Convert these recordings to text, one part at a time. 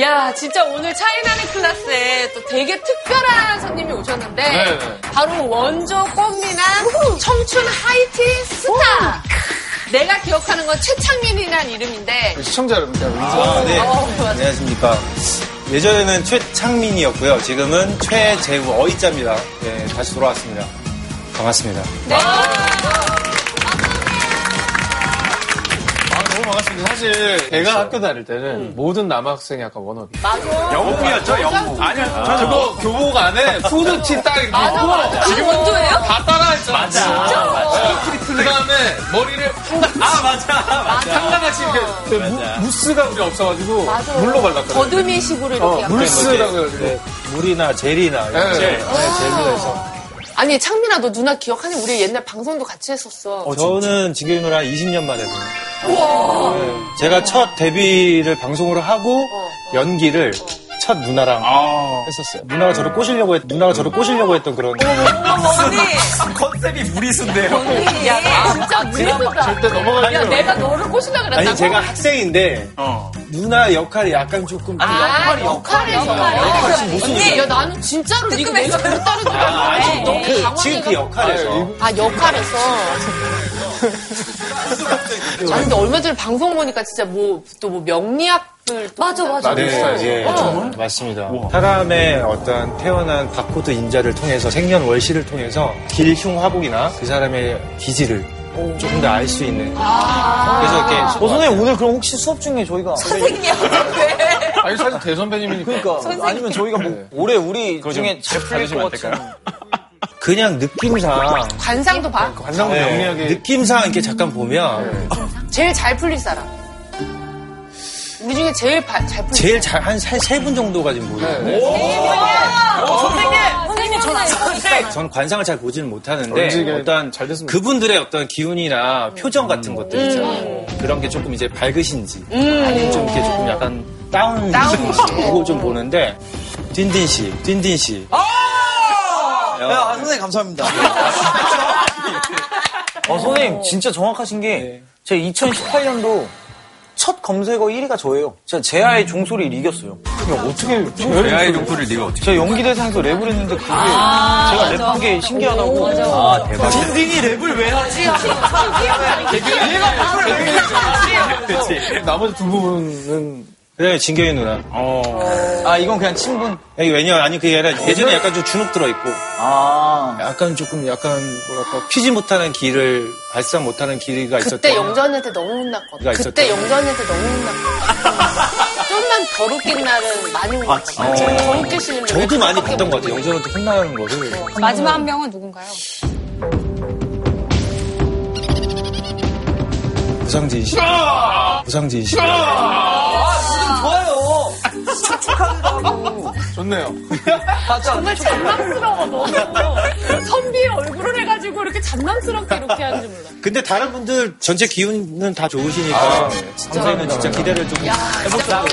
야, 진짜 오늘 차이나는 클래스에 또 되게 특별한 손님이 오셨는데 네. 바로 원조 꽃미남 청춘 하이틴 스타. 내가 기억하는 건 최창민이라는 이름인데 시청자 여러분께 인사. 아, 네. 어. 안녕하십니까. 예전에는 최창민이었고요. 지금은 최재우 어이자입니다. 네, 다시 돌아왔습니다. 반갑습니다. 아, 사실 제가 학교 다닐 때는 모든 남학생이 약간 워너비. 영웅이었죠, 영웅. 아니요, 저거 교복 안에 후드티 딱 입고 지금 원조예요? 다 따라했잖아. 맞아. 그 다음에 머리를 아, 맞아, 맞아. 상가같이 이렇게 그 무- 무스가 우리 없어가지고 물로 발랐거든요. 거두미 식으로 이렇게 어, 약간. 물스라고 해가지고. 네, 물이나 젤이나 이런 네. 젤, 네, 젤로 해서. 아니 창민아 너 누나 기억하니? 우리 옛날 방송도 같이 했었어. 저는 진경이 누랑 20년 만에 본. 네, 제가 첫 데뷔를 방송으로 하고 연기를 첫 누나랑 했었어요. 누나가 저를 꼬시려고 했, 누나가 저를 꼬시려고 했던 그런. 컨셉이 무리수인데요. 야, 너 진짜 무리수다. 절대 넘어가지 야. 내가 너를 꼬시려고 그랬다고? 아니 제가 학생인데 어. 누나 역할이 약간 조금 아, 역할에서. 역할에서. 무슨 야, 나는 진짜로 네가 내가 그랬다는 줄 아, 알았는데. 너무 그. 지금 그 역할에서. 아, 역할에서. 아니, 근데 얼마 전에 방송 보니까 진짜 뭐, 또 뭐 명리학들. 맞아, 맞아. 나도 있어요. 예, 맞습니다. 사람의 어떤 태어난 바코드 인자를 통해서 생년월시를 통해서 길흉 화복이나 그 사람의 기질을 조금 더 알 수 있는. 그래서 이렇게 어, 선생님, 오늘 그럼 혹시 수업 중에 저희가. 아니, 사실 대선배님이니까. 그러니까. 아니면 저희가 뭐, 올해 우리 중에 잘 풀릴 것안 같은. 그냥 느낌상 관상도 봐. 관상도 네, 명리하게. 느낌상 이렇게 잠깐 보면 제일 잘 풀릴 사람. 우리 중에 제일 바- 잘 풀릴 제일 잘 한 세 분 정도가 지금 보이는데 선생님! 전화 전 관상을 잘 보지는 못하는데 잘 됐으면 그분들의 어떤 기운이나 표정 같은 것들 있잖아요. 그런 게 조금 이제 밝으신지 아니면 좀 이렇게 조금 약간 다운이신지 그거 좀 보는데 딘딘 씨, 딘딘 씨. 야, 선생님, 감사합니다. 어, 선생님, 진짜 정확하신 게, 제가 2018년도 첫 검색어 1위가 저예요. 제가 제아의 종소리를 이겼어요. 어떻게 외아의 종소리를 네가 어떻게. 제가 연기 대상에서 랩을 했는데 그게 제가 랩한 게 신기하다고. 아, 대박. 딘딘이 랩을 왜 하지? 나머지 두 분은 그다음에 진경이 누나. 아, 이건 그냥 친분. 아니, 왜냐 아니 그게 아니라 예전에 약간 좀 주눅 들어 있고 아. 약간 조금 약간 뭐랄까 피지 못하는 길을 발산 못하는 길이가 있었던. 그때 영전한테 너무 혼났거든. 그때 영전한테 너무 혼났거든. 좀만 더 웃긴 날은 많이 혼났거든. 더 웃길 수 있는 저도 많이 봤던 것 같아요. 영전한테 혼나는 거를. 마지막 한 명은 누군가요? 부상진 씨. 부상진 씨. 좋네요. 정말 장난스러워, 너무. 선비의 얼굴을 해가지고 이렇게 장난스럽게 이렇게 하는지 몰라. 근데 다른 분들 전체 기운은 다 좋으시니까 선생님은 진짜 기대를 좀 해볼까.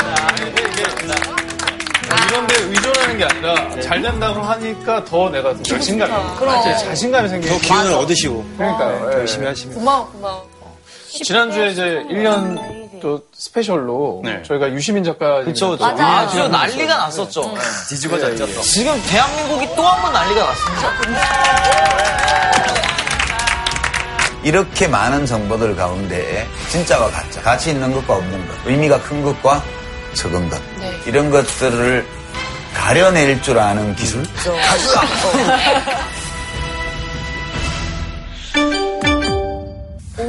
이런 데 의존하는 게 아니라 잘 된다고 하니까 더 내가 더 자신감이. 그럼. 자신감이 생기고. 더 기운을 얻으시고 그러니까요. 예. 열심히 하시면. 고마워, 고마워. 지난주에 이제 1년 또 스페셜로 네. 저희가 유시민 작가. 그쵸, 그쵸. 아, 진짜 난리가 났었죠. 뒤집어 졌죠. 지금 대한민국이 또 한 번 난리가 났습니다. 이렇게 많은 정보들 가운데 진짜와 가짜, 가치 있는 것과 없는 것, 의미가 큰 것과 적은 것, 네. 이런 것들을 가려낼 줄 아는 기술?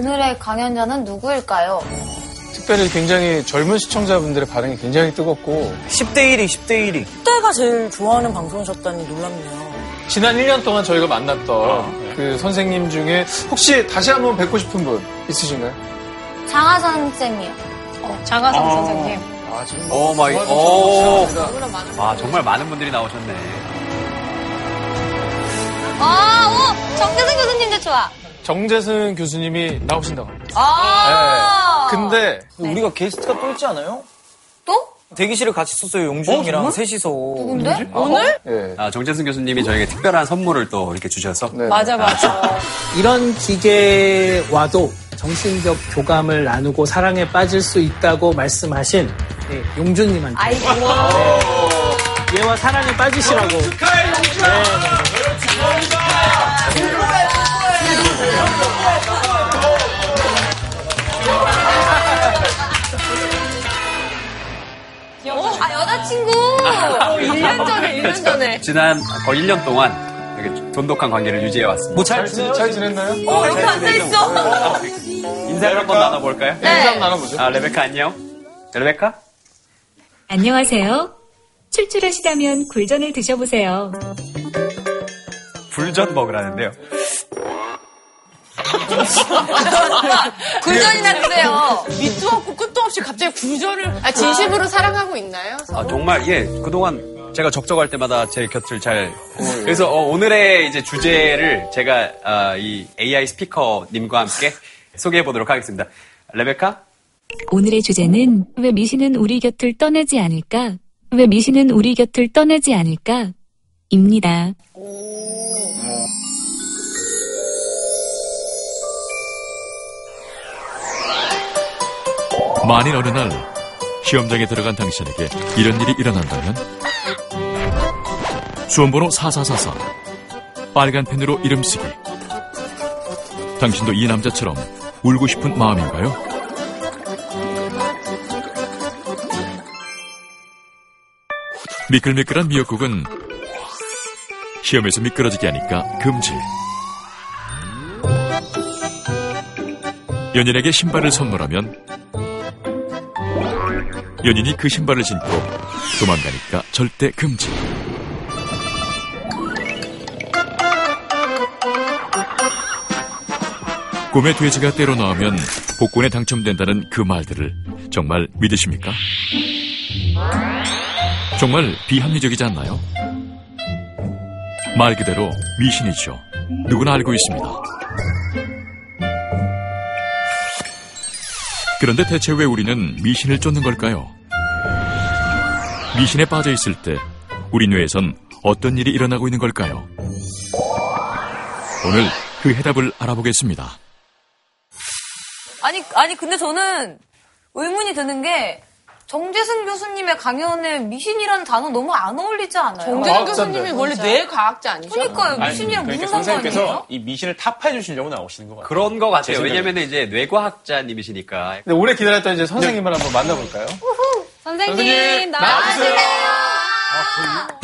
오늘의 강연자는 누구일까요? 특별히 굉장히 젊은 시청자분들의 반응이 굉장히 뜨겁고 10대 1위, 10대 1위. 그때가 제일 좋아하는 방송이셨다니 놀랍네요. 지난 1년 동안 저희가 만났던 그 선생님 중에 혹시 다시 한번 뵙고 싶은 분 있으신가요? 장하성 쌤이요. 장하성 선생님. 아, 지금 oh my, 도와주셔서 오. 많은 아, 정말 많은 분들이 나오셨네. 아, 오! 정재승 교수님도 좋아. 정재승 교수님이 나오신다고 합니다. 아! 네. 근데 우리가 게스트가 또 있지 않아요? 또? 대기실에 같이 있었어요, 용주 형이랑 셋이서. 누군데? 오늘? 예. 아, 정재승 교수님이 저에게 특별한 선물을 또 이렇게 주셔서. 네. 맞아, 맞아. 이런 기계와도 정신적 교감을 나누고 사랑에 빠질 수 있다고 말씀하신 네, 용준님한테 아이고. 얘와 사랑에 빠지시라고. 아, 여자친구! 1년 전에, 1년 전에. 지난 거의 1년 동안 되게 돈독한 관계를 유지해 왔습니다. 뭐잘 잘 지냈나요? 어, 여기 앉아있어. 인사를 한번 나눠볼까요? 인사 한번 나눠보죠. 아, 레베카 안녕. 레베카? 안녕하세요. 출출하시다면 굴전을 드셔보세요. 불전 먹으라는데요. 굴전이나 드세요. 밑도 없고 끝도 없이 갑자기 구절을, 아, 진심으로 사랑하고 있나요? 아, 정말, 예, 그동안 제가 적적할 때마다 제 곁을 잘. 그래서 어, 오늘의 이제 주제를 제가 아, 이 AI 스피커님과 함께 소개해 보도록 하겠습니다. 레베카? 오늘의 주제는 왜 미신은 우리 곁을 떠나지 않을까? 왜 미신은 우리 곁을 떠나지 않을까? 입니다. 만일 어느 날 시험장에 들어간 당신에게 이런 일이 일어난다면? 수험번호 4444 빨간 펜으로 이름 쓰기. 당신도 이 남자처럼 울고 싶은 마음인가요? 미끌미끌한 미역국은 시험에서 미끄러지게 하니까 금지. 연인에게 신발을 선물하면 연인이 그 신발을 신고 도망가니까 절대 금지. 꿈에 돼지가 때로 나오면 복권에 당첨된다는 그 말들을 정말 믿으십니까? 정말 비합리적이지 않나요? 말 그대로 미신이죠. 누구나 알고 있습니다. 그런데 대체 왜 우리는 미신을 쫓는 걸까요? 미신에 빠져 있을 때 우리 뇌에선 어떤 일이 일어나고 있는 걸까요? 오늘 그 해답을 알아보겠습니다. 아니, 아니, 근데 저는 의문이 드는 게, 정재승 교수님의 강연에 미신이라는 단어 너무 안 어울리지 않아요? 정재승 교수님이 원래 뇌과학자 아니죠? 그러니까요. 미신이랑 그러니까 무슨 상관이에요? 선생님께서 이 미신을 타파해 주시려고 나오시는 것 같아요. 그런 것 같아요. 왜냐면 이제 뇌과학자님이시니까. 근데 오래 기다렸던 이제 선생님을 한번 만나볼까요? 선생님, 선생님, 나와주세요. 환영해주셔서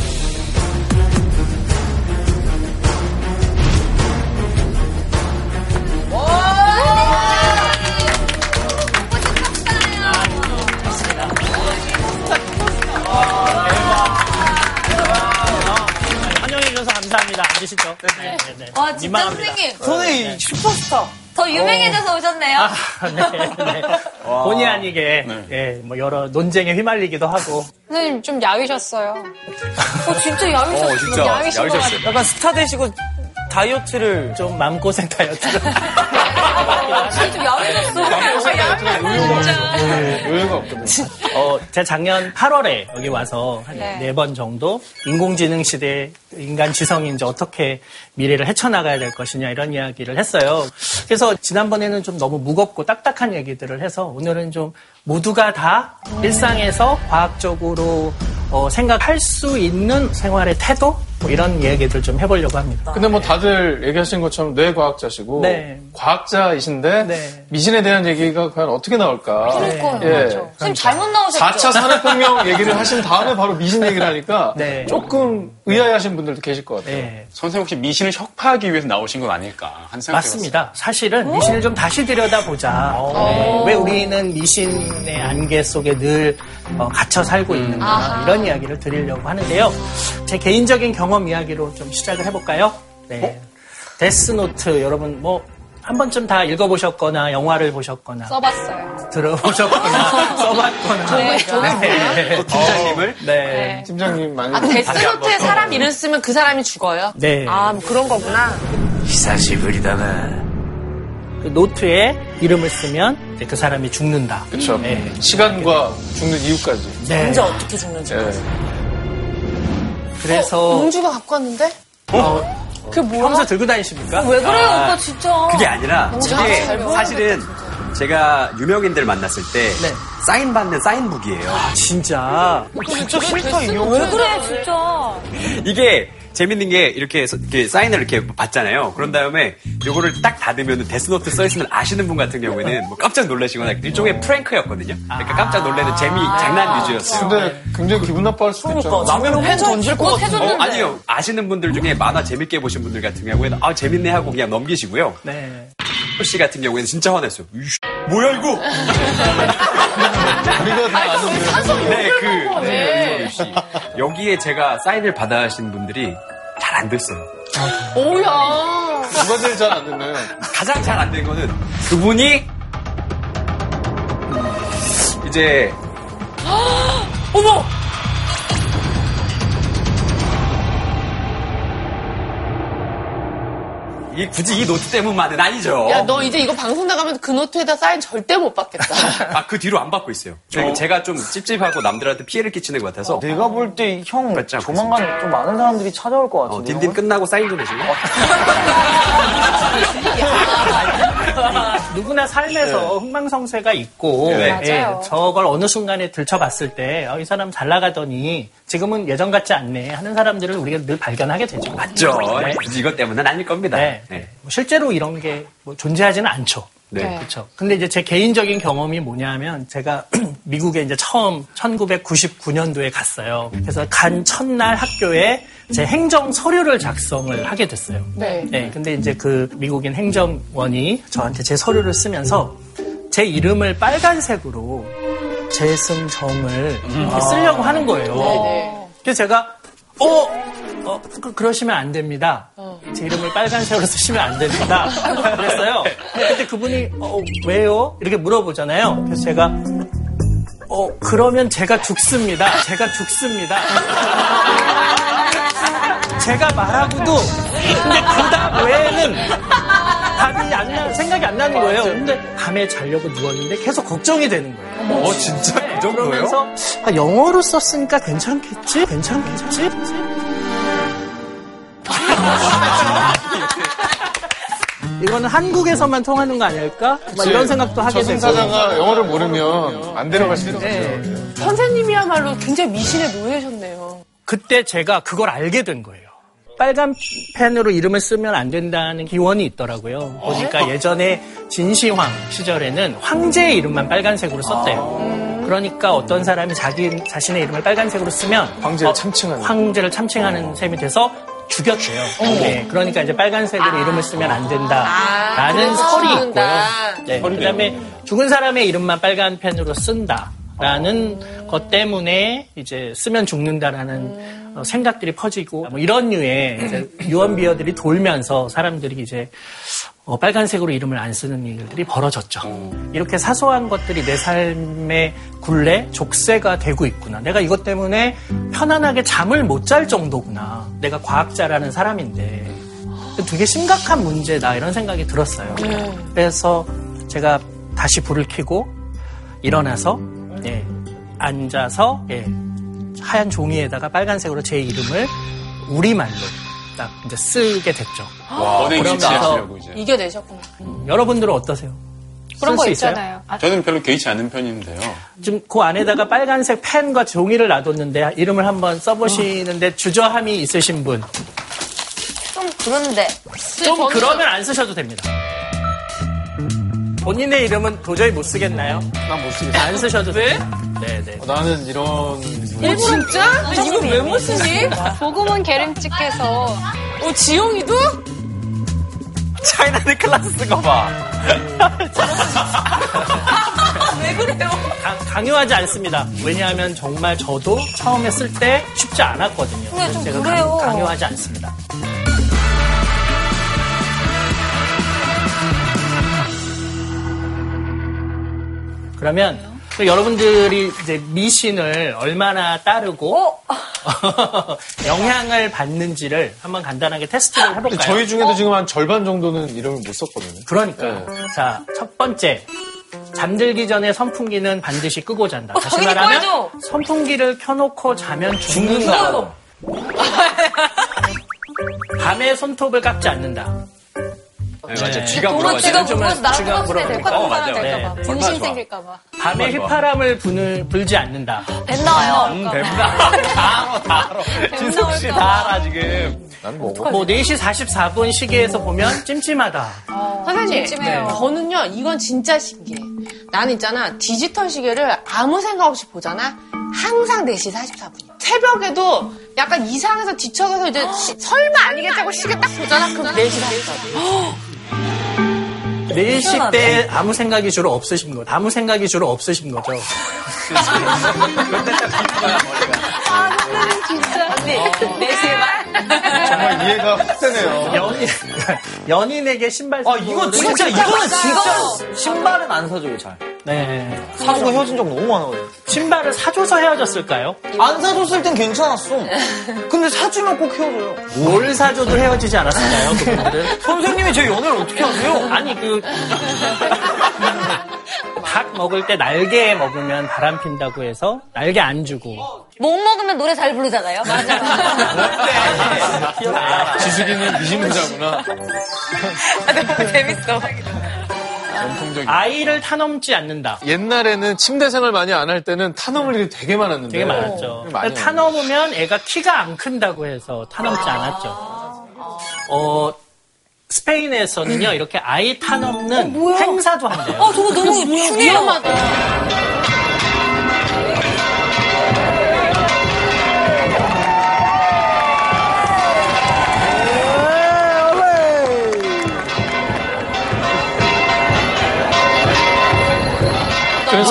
감사합니다. 앉으시죠. 네, 네, 네. 와, 진짜 민망합니다. 선생님. 선생님, 슈퍼스타. 더 유명해져서 오셨네요. 아, 네, 네. 본의 아니게, 예, 뭐 여러 논쟁에 휘말리기도 하고. 선생님 좀 야위셨어요. 어, 진짜 야위셨어요. 어, 진짜 것 야위셨어요. 약간 스타 되시고 다이어트를 좀 마음고생 다이어트를. 진짜 좀 야위셨어요. 여유가 없거든요. 어, 제가 작년 8월에 여기 와서 한 네. 네번 정도 인공지능 시대 인간 지성이 이제 어떻게 미래를 헤쳐나가야 될 것이냐 이런 이야기를 했어요. 그래서 지난번에는 좀 너무 무겁고 딱딱한 얘기들을 해서 오늘은 좀 모두가 다 일상에서 과학적으로 어, 생각할 수 있는 생활의 태도 뭐 이런 얘기들 좀 해보려고 합니다. 근데 뭐 다들 얘기하신 것처럼 뇌과학자시고 네. 과학자이신데 네. 미신에 대한 얘기가 과연 어떻게 나올까? 그러니까요. 예. 맞아. 선생님 잘못 나오셨죠? 4차 산업혁명 얘기를 하신 다음에 바로 미신 얘기를 하니까 네. 조금 의아해하신 분들도 계실 것 같아요. 네. 선생님 혹시 미신을 혁파하기 위해서 나오신 건 아닐까 하는 생각이 맞습니다. 사실은 미신을 좀 다시 들여다보자. 네. 왜 우리는 미신의 안개 속에 늘 어, 갇혀 살고 있는가 아하. 이런 이야기를 드리려고 하는데요. 제 개인적인 경험 이야기로 좀 시작을 해볼까요? 네. 데스노트 여러분 뭐 한 번쯤 다 읽어보셨거나 영화를 보셨거나 써봤어요. 들어보셨거나 써봤거나 네, 네. 팀장님을? 네. 팀장님 많이 아, 데스노트에 사람 이름 쓰면 그 사람이 죽어요? 네. 아, 뭐 그런 거구나. 히사시부리다나. 그 노트에 이름을 쓰면 그 사람이 죽는다. 그렇죠. 네. 시간과 죽는 이유까지. 네. 언제 어떻게 죽는지. 예. 그래서 용주가 갖고 왔는데? 어, 그게 뭐야? 평소 들고 다니십니까? 왜 그래요, 아, 오빠 진짜? 그게 아니라 이게 사실은 제가 유명인들 만났을 때 네. 사인 받는 사인북이에요. 아, 진짜. 진짜 싫다, 이 형. 왜 그래, 진짜. 이게 재밌는 게 이렇게, 서- 이렇게 사인을 이렇게 받잖아요. 그런 다음에 요거를 딱 닫으면 데스노트 써 있으면 아시는 분 같은 경우에는 뭐 깜짝 놀라시거나 일종의 prank였거든요. 그러니까 깜짝 놀라는 재미 장난 위주였어요. 근데 굉장히 기분 나빠할 수도 있잖아. 남의 펜 던질 것 같은데. 어, 아니요. 아시는 분들 중에 만화 재밌게 보신 분들 같은 경우에는 아 재밌네 하고 그냥 넘기시고요. 네. 씨 같은 경우에는 진짜 화냈어요. 이씨, 뭐야 이거? 우리가 다 아는 네, 그 네, 이효리 씨. 여기에 제가 사인을 받아가신 분들이 잘 안 됐어요. 오야. 누가 제일 잘 안 됐나요? 가장 잘 안 된 거는 그분이 이제 어머! 이 굳이 이 노트 때문만은 아니죠. 야, 너 이제 이거 방송 나가면 그 노트에다 사인 절대 못 받겠다. 아, 그 뒤로 안 받고 있어요. 그리고 제가 좀 찝찝하고 남들한테 피해를 끼치는 것 같아서 내가 볼 때 형 조만간 좀 많은 사람들이 찾아올 것 어, 같은데. 딘딘 끝나고 사인 좀 해줄래? 누구나 삶에서 흥망성쇠가 있고 네. 예, 맞아요. 저걸 어느 순간에 들춰봤을 때 이 사람 잘 나가더니 지금은 예전 같지 않네 하는 사람들을 우리가 늘 발견하게 되죠. 맞죠. 네. 굳이 이것 때문은 아닐 겁니다. 네. 네. 뭐 실제로 이런 게 뭐 존재하지는 않죠. 네. 그렇죠. 근데 이제 제 개인적인 경험이 뭐냐면 제가 미국에 이제 처음 1999년도에 갔어요. 그래서 간 첫날 학교에 제 행정 서류를 작성을 하게 됐어요. 네. 네, 근데 이제 그 미국인 행정원이 저한테 제 서류를 쓰면서 제 이름을 빨간색으로 재승 점을 이렇게 쓰려고 하는 거예요. 네네. 그래서 제가 어, 어 그, 그러시면 안 됩니다. 제 이름을 빨간색으로 쓰시면 안 됩니다. 그랬어요. 근데 그분이 어, 왜요? 이렇게 물어보잖아요. 그래서 제가 어 그러면 제가 죽습니다. 제가 죽습니다. 제가 말하고도 근데 그 다음 외에는 답이 안 나, 생각이 안 나는 거예요. 근데 밤에 자려고 누웠는데 계속 걱정이 되는 거예요. 어, 진짜 그 정도예요? 그러면서 아, 영어로 썼으니까 괜찮겠지? 괜찮겠지? 이거는 한국에서만 통하는 거 아닐까? 막 이런 생각도 하게 되고. 저승사자가 영어를 모르면 안 데려갈 수도 있죠. 네. 선생님이야말로 굉장히 미신의 노예셨네요. 그때 제가 그걸 알게 된 거예요. 빨간 펜으로 이름을 쓰면 안 된다는 기원이 있더라고요. 보니까 예전에 진시황 시절에는 황제의 이름만 빨간색으로 썼대요. 그러니까 어떤 사람이 자기 자신의 이름을 빨간색으로 쓰면 황제를 어, 참칭하는. 황제를 참칭하는 셈이 돼서 죽였대요. 네, 그러니까 이제 빨간색으로 이름을 쓰면 안 된다라는 그래서 설이 죽는다. 있고요. 네, 그다음에 죽은 사람의 이름만 빨간 펜으로 쓴다라는 것 때문에 이제 쓰면 죽는다라는 어, 생각들이 퍼지고 뭐 이런 류의 이제 유언비어들이 돌면서 사람들이 이제 어, 빨간색으로 이름을 안 쓰는 일들이 벌어졌죠. 이렇게 사소한 것들이 내 삶의 굴레, 족쇄가 되고 있구나. 내가 이것 때문에 편안하게 잠을 못 잘 정도구나. 내가 과학자라는 사람인데. 되게 심각한 문제다. 이런 생각이 들었어요. 그래서 제가 다시 불을 켜고 일어나서 예, 앉아서 예, 하얀 종이에다가 빨간색으로 제 이름을 우리말로 딱 이제 쓰게 됐죠. 와, 어디 그러면서. 이겨내셨구나. 여러분들은 어떠세요? 그런 쓸거수 있어요? 있잖아요. 아, 저는 별로 개의치 않는 편인데요. 지금 그 안에다가 빨간색 펜과 종이를 놔뒀는데 이름을 한번 써보시는데 주저함이 있으신 분. 좀 그런데. 좀 그러면 안 쓰셔도 됩니다. 본인의 이름은 도저히 못 쓰겠나요? 난 못 쓰겠어. 안 쓰셔도 돼요. 네, 네. 나는 이런. 진짜? 이거 왜 못 쓰지? 조금은 게름직해서. 어, 지영이도? 차이나는 클라스 쓴거 봐. 왜 그래요? 강- 강요하지 않습니다. 왜냐하면 정말 저도 처음에 쓸 때 쉽지 않았거든요. 근데 좀 제가 그래요. 강, 요하지 않습니다. 그러면 또 여러분들이 이제 미신을 얼마나 따르고 영향을 받는지를 한번 간단하게 테스트를 해볼까요? 저희 중에도 지금 한 절반 정도는 이름을 못 썼거든요. 그러니까요. 자, 첫 번째. 잠들기 전에 선풍기는 반드시 끄고 잔다. 다시 당연히 말하면 꺼야죠. 선풍기를 켜놓고 자면 죽는다. 밤에 손톱을 깎지 않는다. 네, 맞아요. 쥐가 도마 물어가지고. 쥐가 물어서 나랑 쥐가 물어가지고. 될것 어, 같은 사람 맞아요. 될까봐. 네. 분신 좋아. 생길까 봐. 밤에 휘파람을 분을 불지 않는다. 뱀 나와요. 음, 뱀다. 다 알아, 다 알아. 진석 씨다 알아, 지금. 난 먹어. 뭐 4시 44분 시계에서 보면 찜찜하다. 선생님, 찜찜해요. 저는요, 이건 진짜 신기해. 나는 있잖아, 디지털 시계를 아무 생각 없이 보잖아? 항상 4시 44분. 새벽에도 약간 이상해서 뒤척여서 이제 시- 설마 아니겠지 하고 시계 딱 보잖아? 그럼 4시 44분. 4시 때 아무 생각이 주로 없으신 거죠. 아무 생각이 주로 없으신 거죠. 언니, 4시에 말. 정말 이해가 확 되네요. 연인, 연인에게 신발 아, 이거 진짜, 이거는 진짜 신발은 안 사줘요, 잘. 네. 사주고 헤어진 적 너무 많아요. 신발을 사줘서 헤어졌을까요? 안 사줬을 땐 괜찮았어. 근데 사주면 꼭 헤어져요. 뭘 사줘도 헤어지지 않았을까요, 그분들은? 선생님이 제 연애를 어떻게 하세요? 아니, 그, 닭 먹을 때 날개 먹으면 바람 핀다고 해서 날개 안 주고. 목 먹으면 노래 잘 부르잖아요. 맞아. 지숙이는 미신부자구나. 너무 재밌어. 전통적인. 아이를 타넘지 않는다. 옛날에는 침대 생활 많이 안 할 때는 타넘을 일이 되게 많았는데. 되게 많았죠. 네. 많이 타넘으면 애가 키가 안 큰다고 해서 타넘지 않았죠. 어, 스페인에서는요, 이렇게 아이 타넘는 행사도 한대요. 어, 저거 너무. 위험하다.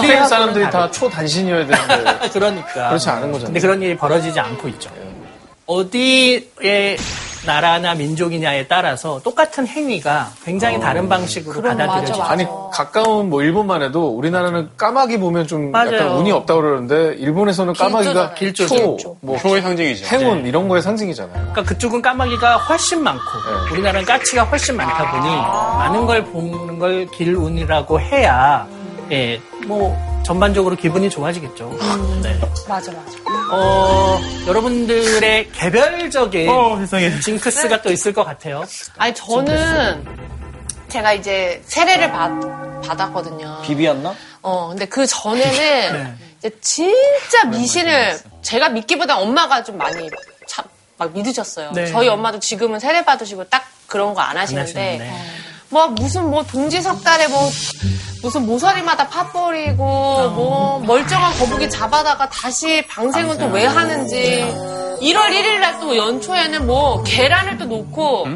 스페인 학교는 사람들이 다 다르죠. 초단신이어야 되는데. 그러니까. 그렇지 않은 거잖아요. 근데 그런 일이 벌어지지 않고 있죠. 어디의 나라나 민족이냐에 따라서 똑같은 행위가 굉장히 다른 방식으로 받아들여지죠. 아니 가까운 뭐 일본만 해도 우리나라는 까마귀 보면 좀 맞아요. 약간 운이 없다 그러는데 일본에서는 까마귀가 길조죠. 초, 뭐 초의 상징이죠. 행운 네. 이런 거의 상징이잖아요. 그러니까 그쪽은 까마귀가 훨씬 많고 네. 우리나라는 까치가 훨씬 많다 보니 많은 걸 보는 걸 길운이라고 해야 예, 뭐 전반적으로 기분이 좋아지겠죠. 네. 맞아, 맞아. 어, 여러분들의 개별적인 어. 징크스가 또 있을 것 같아요. 아니, 저는 제가 이제 세례를 받, 받았거든요. 비비였나? 어, 근데 그 전에는 네. 이제 진짜 미신을 제가 믿기보다 엄마가 좀 많이 참, 막 믿으셨어요. 네. 저희 엄마도 지금은 세례 받으시고 딱 그런 거 안 하시는데, 하시는데. 뭐 무슨 뭐 동지 석 달에 뭐 무슨 모서리마다 팥 버리고 뭐 멀쩡한 거북이 잡아다가 다시 방생은 또 왜 하는지 1월 1일 날 또 연초에는 뭐 계란을 또 놓고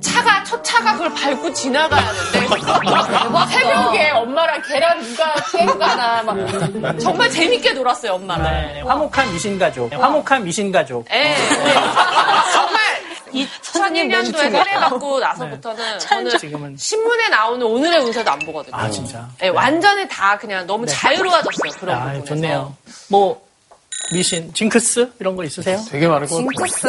차가 첫 차가 그걸 밟고 지나가야 하는데 막 새벽에 엄마랑 계란 누가 깨고 가나 막 정말 재밌게 놀았어요 엄마랑 네, 화목한 미신 가족. 네, 화목한 미신 가족. 예, 예. 정말 2002년도에 세례 받고 나서부터는 저는 지금은 신문에 나오는 오늘의 운세도 안 보거든요. 아 진짜. 예, 완전히 다 그냥 너무 자유로워졌어요. 그런 아, 부분에서. 좋네요. 뭐 미신, 징크스 이런 거 있으세요? 되게 많을 것 같아요. 징크스?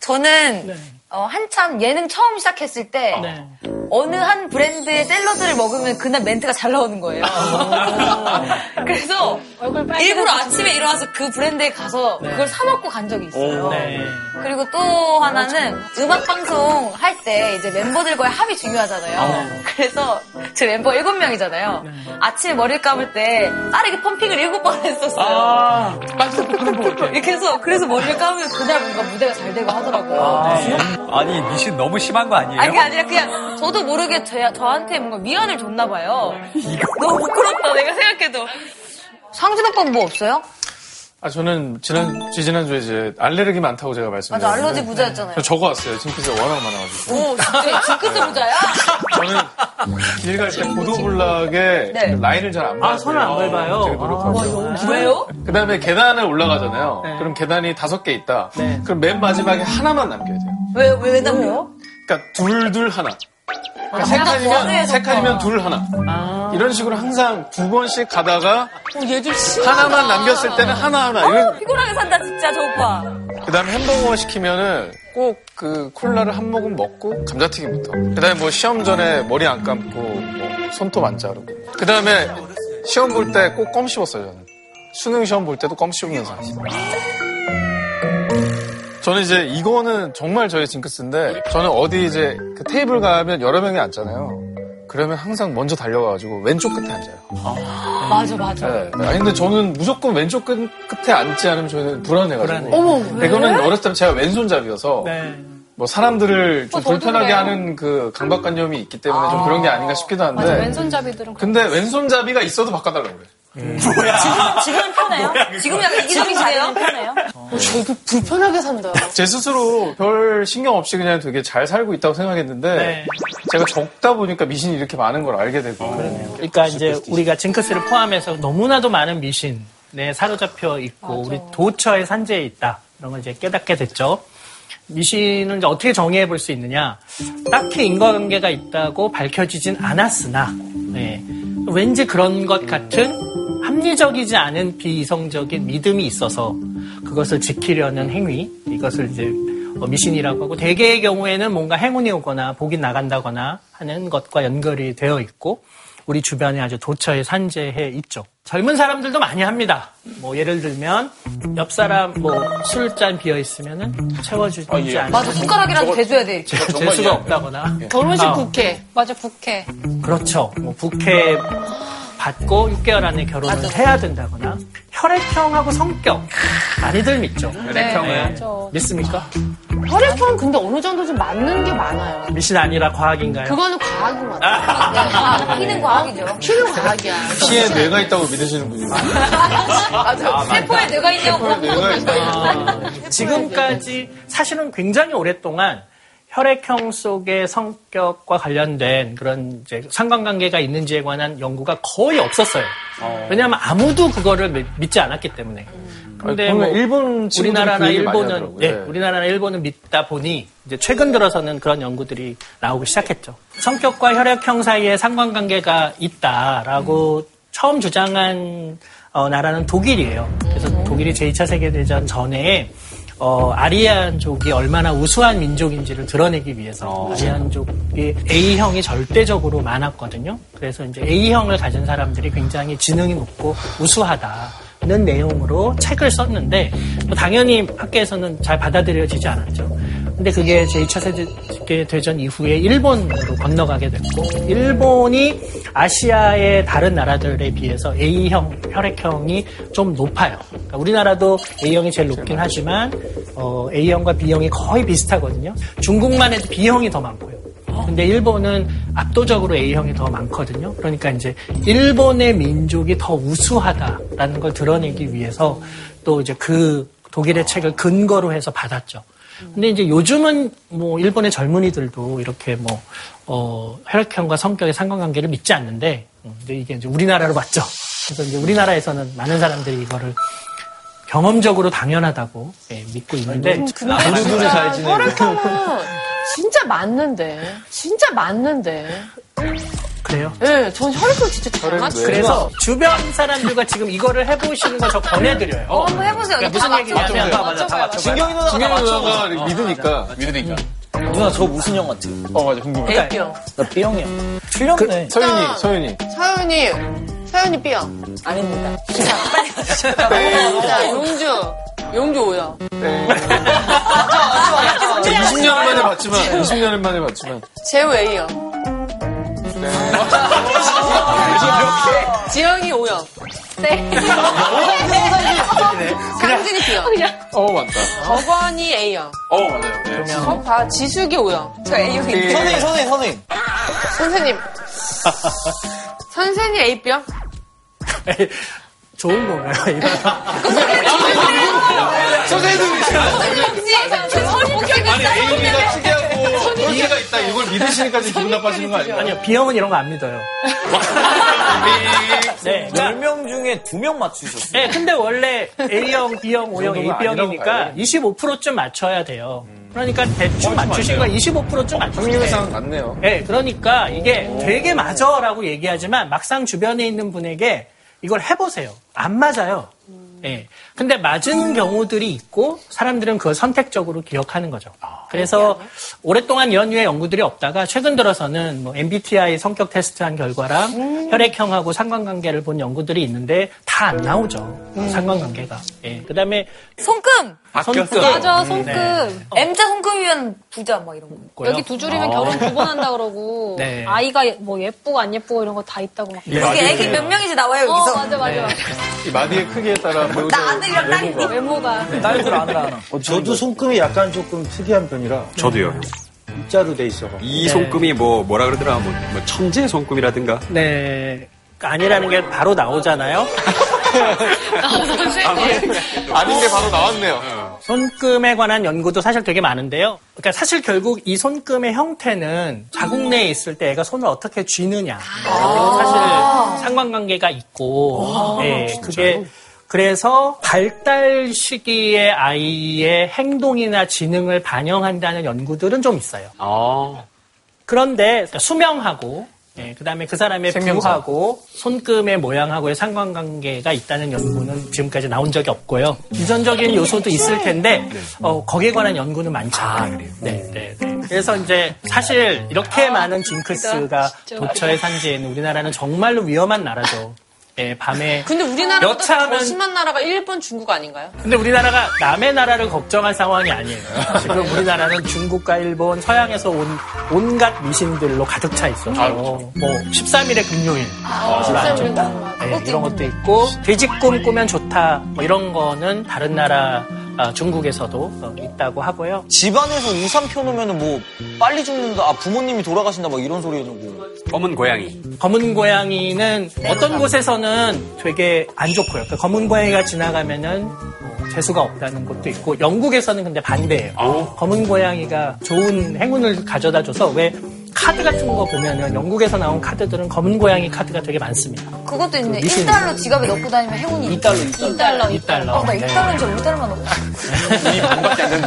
저는 네. 어, 한참 예능 처음 시작했을 때 네. 어느 한 브랜드의 샐러드를 먹으면 그날 멘트가 잘 나오는 거예요. 그래서 일부러 아침에 일어나서 그 브랜드에 가서 그걸 사 먹고 간 적이 있어요. 네. 그리고 또 하나는 음악 방송 할 때 이제 멤버들과의 합이 중요하잖아요. 그래서 제 멤버 7명이잖아요. 아침에 머리를 감을 때 빠르게 펌핑을 7번 했었어요. 이렇게 해서 그래서 머리를 감으면 그날 뭔가 무대가 잘 되고 하더라고요. 아니, 미신 너무 심한 거 아니에요? 아니 그게 아니라 그냥 저도 모르게 저, 저한테 뭔가 위안을 줬나 봐요. 너무 부끄럽다 내가 생각해도. 상진 오빠는 뭐 없어요? 아 저는 지난 지난 주에 이제 알레르기 많다고 제가 말씀드렸는데 맞아 알러지 부자였잖아요. 저 적어 왔어요. 징크스가 워낙 많아가지고. 오 진짜 징크스 부자야? 저는 일갈때 보도블락에 네. 라인을 잘안 봐요. 아, 손을 안 밟아요? 되게 노력하고. 왜요? 그 다음에 계단을 올라가잖아요. 네. 그럼 계단이 다섯 개 있다. 네. 그럼 맨 마지막에 하나만 남겨야 돼요. 왜 왜 왜 남겨요? 그러니까 둘, 둘, 하나. 그러니까 세 하나 칸이면, 원해서 세 칸이면 둘, 하나. 아. 이런 식으로 항상 두 번씩 가다가 얘들 하나만 남겼을 때는 하나, 하나. 이런, 피곤하게 산다 진짜 저 오빠. 그 다음에 햄버거 시키면은 꼭 그 콜라를 한 모금 먹고 감자튀김부터. 그 다음에 뭐 시험 전에 머리 안 감고 뭐 손톱 안 자르고. 그 다음에 시험 볼 때 꼭 껌 씹었어요, 저는. 수능 시험 볼 때도 껌 씹으면서. 저는 이제 이거는 정말 저의 징크스인데 저는 어디 이제 그 테이블 가면 여러 명이 앉잖아요. 그러면 항상 먼저 달려가가지고 왼쪽 끝에 앉아요. 맞아, 맞아. 네. 아니 근데 저는 무조건 왼쪽 끝, 끝에 앉지 않으면 저는 불안해가지고. 불안해. 어머, 왜? 이거는 어렸을 때 제가 왼손잡이여서 네. 뭐 사람들을 좀 어, 저도 불편하게. 하는 그 강박관념이 있기 때문에 좀 그런 게 아닌가 싶기도 한데. 맞아, 왼손잡이들은. 근데 왼손잡이가 있어도 바꿔달라고 그래. 지금은 편해요? 지금 약간 이기적인 자리는 편해요? 어, 저 이거 불편하게 산다. 제 스스로 별 신경 없이 그냥 되게 잘 살고 있다고 생각했는데 네. 제가 적다 보니까 미신이 이렇게 많은 걸 알게 되고 그러니까 이제 우리가 징크스를 포함해서 너무나도 많은 미신에 사로잡혀 있고 우리 도처의 산재에 있다 이런 걸 이제 깨닫게 됐죠. 미신을 이제 어떻게 정의해 볼 수 있느냐? 딱히 인과관계가 있다고 밝혀지진 않았으나 네. 왠지 그런 것 같은 합리적이지 않은 비이성적인 믿음이 있어서 그것을 지키려는 행위 이것을 이제 어, 미신이라고 하고 대개의 경우에는 뭔가 행운이 오거나 복이 나간다거나 하는 것과 연결이 되어 있고 우리 주변에 아주 도처에 산재해 있죠. 젊은 사람들도 많이 합니다. 뭐 예를 들면 옆 사람 뭐 술잔 비어 있으면은 채워주지 않는 맞아, 숟가락이라도 대줘야 돼. 재수가 없다거나 결혼식 아, 국회. 맞아, 북해. 그렇죠. 뭐 부캐 받고 6개월 안에 결혼을 해야 된다거나 혈액형하고 성격 많이들 믿죠. 혈액형은 맞아. 믿습니까? 혈액형은 근데 어느 정도 좀 맞는 게 많아요. 미신 아니라 과학인가요? 그거는 과학인 것 같아요. 아, 피는 과학이죠. 피는 과학이야. 피에 뇌가 있다고 믿으시는 분이 맞아. 세포에 뇌가 있냐고 뇌가 있다. 아, 지금까지 사실은 굉장히 오랫동안 혈액형 속의 성격과 관련된 그런 이제 상관관계가 있는지에 관한 연구가 거의 없었어요. 왜냐하면 아무도 그거를 믿- 믿지 않았기 때문에. 근데 보면 뭐 일본 우리나라나 그 일본은 하더라고요. 네, 네. 우리나라나 일본은 믿다 보니 이제 최근 들어서는 그런 연구들이 나오기 시작했죠. 성격과 혈액형 사이에 상관관계가 있다라고 처음 주장한 어, 나라는 독일이에요. 그래서 독일이 제2차 세계대전 전에 어, 아리안족이 얼마나 우수한 민족인지를 드러내기 위해서 아리안족이 A형이 절대적으로 많았거든요. 그래서 이제 A형을 가진 사람들이 굉장히 지능이 높고 우수하다 는 내용으로 책을 썼는데 뭐 당연히 학계에서는 잘 받아들여지지 않았죠. 근데 그게 제2차 세계대전 이후에 일본으로 건너가게 됐고 일본이 아시아의 다른 나라들에 비해서 A형 혈액형이 좀 높아요. 그러니까 우리나라도 A형이 제일 높긴 하지만 어, A형과 B형이 거의 비슷하거든요. 중국만 해도 B형이 더 많고요. 근데 일본은 압도적으로 A형이 더 많거든요. 그러니까 이제 일본의 민족이 더 우수하다라는 걸 드러내기 위해서 또 이제 그 독일의 책을 근거로 해서 받았죠. 근데 이제 요즘은 뭐 일본의 젊은이들도 이렇게 뭐, 어, 혈액형과 성격의 상관관계를 믿지 않는데, 음, 근데 이게 이제 우리나라로 맞죠. 그래서 이제 우리나라에서는 많은 사람들이 이거를 경험적으로 당연하다고 예, 믿고 있는데, 우리들이 잘 지내고 진짜 맞는데. 진짜 맞는데. 그래요. 예, 전 혈액형 진짜 잘 혈액 맞죠. 뇌. 그래서 주변 사람들과 지금 이거를 해보시는 거 저 권해드려요. 어, 한번 해보세요. 그러니까 무슨 다 얘기냐면, 맞춰봐요. 맞춰봐요. 진경이 누나가 다 김경희 맞춰. 누나가 믿으니까 믿으니까. 누나 저 무슨 형 같아? 어, 맞아. 궁금해. A병. 나 B형이야. 틀렸네. 서윤이 서윤이 서윤이, 서윤이 B형. 아닙니다. 자, 용주. 용주 O형. 20년 만에 봤지만 20년 만에 봤지만 재우 A 형. 지영이 O형. 네. 상진이 B형. 어 맞다 덕원이 A형. 어, 맞아요. 네. 어, 봐. 지숙이 O형. 저 A형인데. 선생님, 선생님, 선생님. 선생님. 선생님 A병? 좋은 건가요? 이거? 아니 A가 특이하 고 B가 있다 이걸 믿으시니까 지금 기분 나빠지는 거 아니에요? 아니요, B형은 이런 거 안 믿어요. 네. 그러니까 10명 중에 2명 맞추셨어요. 네, 근데 원래 A형, B형, O형, AB형이니까 봐요. 25%쯤 맞춰야 돼요. 그러니까 대충 맞추신 거 25%쯤 맞추신 거예요. 확률상 맞네요 네, 그러니까 이게 되게 맞아라고 얘기하지만 막상 주변에 있는 분에게 이걸 해보세요. 안 맞아요. 예. 근데 맞은 경우들이 있고 사람들은 그걸 선택적으로 기억하는 거죠. 그래서 오랫동안 연유의 연구들이 없다가 최근 들어서는 뭐 MBTI 성격 테스트한 결과랑 혈액형하고 상관관계를 본 연구들이 있는데 다 안 나오죠. 상관관계가. 예. 그다음에 손금! 손금. 맞아, 음, 손금. 네. M자 손금이면 부자, 막 이런 거. 있고요. 여기 두 줄이면 아. 결혼 두 번 한다 그러고 네. 아이가 뭐 예쁘고 안 예쁘고 이런 거 다 있다고 막. 예. 이게 애기 몇 명인지 나와요, 어, 여기서. 맞아, 맞아. 네. 맞아. 이 마디의 크기에 따라 배우자 나 아들이랑 딸이 외모가 외모가. 딸들 아들 하나. 어, 저도 손금이 약간 조금 특이한 편이라 저도요. 일자로 돼 있어가. 이 네. 손금이 뭐 뭐라 그러더라 뭐, 뭐 천재 손금이라든가 네. 아니라는 게 바로 나오잖아요. 아닌 게 바로 나왔네요. 손금에 관한 연구도 사실 되게 많은데요. 그러니까 사실 결국 이 손금의 형태는 자궁 내에 있을 때 애가 손을 어떻게 쥐느냐. 그리고 사실 상관관계가 있고, 예, 그게 그래서 발달 시기의 아이의 행동이나 지능을 반영한다는 연구들은 좀 있어요. 아, 그런데 그러니까 수명하고 예, 그다음에 그 사람의 생명상. 부하고 손금의 모양하고의 상관관계가 있다는 연구는 지금까지 나온 적이 없고요. 유전적인 요소도 있을 텐데 어, 거기에 관한 연구는 많지 않아요. 네, 네, 네. 그래서 이제 사실 이렇게 많은 징크스가 도처에 산지에는 우리나라는 정말로 위험한 나라죠. 예, 밤에 근데 우리나라보다 여차하면- 더 심한 나라가 일본, 중국 아닌가요? 근데 우리나라가 남의 나라를 걱정할 상황이 아니에요. 지금 우리나라는 중국과 일본, 서양에서 온 온갖 미신들로 가득 차 있어서 뭐 13일의 금요일 아, 별로 안 13일 좋다. 금요일. 네, 이런 것도 있고 돼지꿈 꾸면 좋다 뭐 이런 거는 다른 나라 아, 중국에서도 어, 있다고 하고요. 집안에서 우산 펴 놓으면 뭐 빨리 죽는다, 아, 부모님이 돌아가신다, 막 이런 소리 해놓고. 검은 고양이. 검은 고양이는 어떤 곳에서는 되게 안 좋고요. 그러니까 검은 고양이가 지나가면은 뭐 재수가 없다는 것도 있고 영국에서는 근데 반대예요. 검은 고양이가 좋은 행운을 가져다 줘서 왜 카드 같은 거 보면은 영국에서 나온 카드들은 검은 고양이 카드가 되게 많습니다. 그것도 있네. 미신. 1달러 지갑에 넣고 다니면 행운이 2달러, 2달러. 2달러. 어, 나 네. 2달러인지 5달러만 넣고.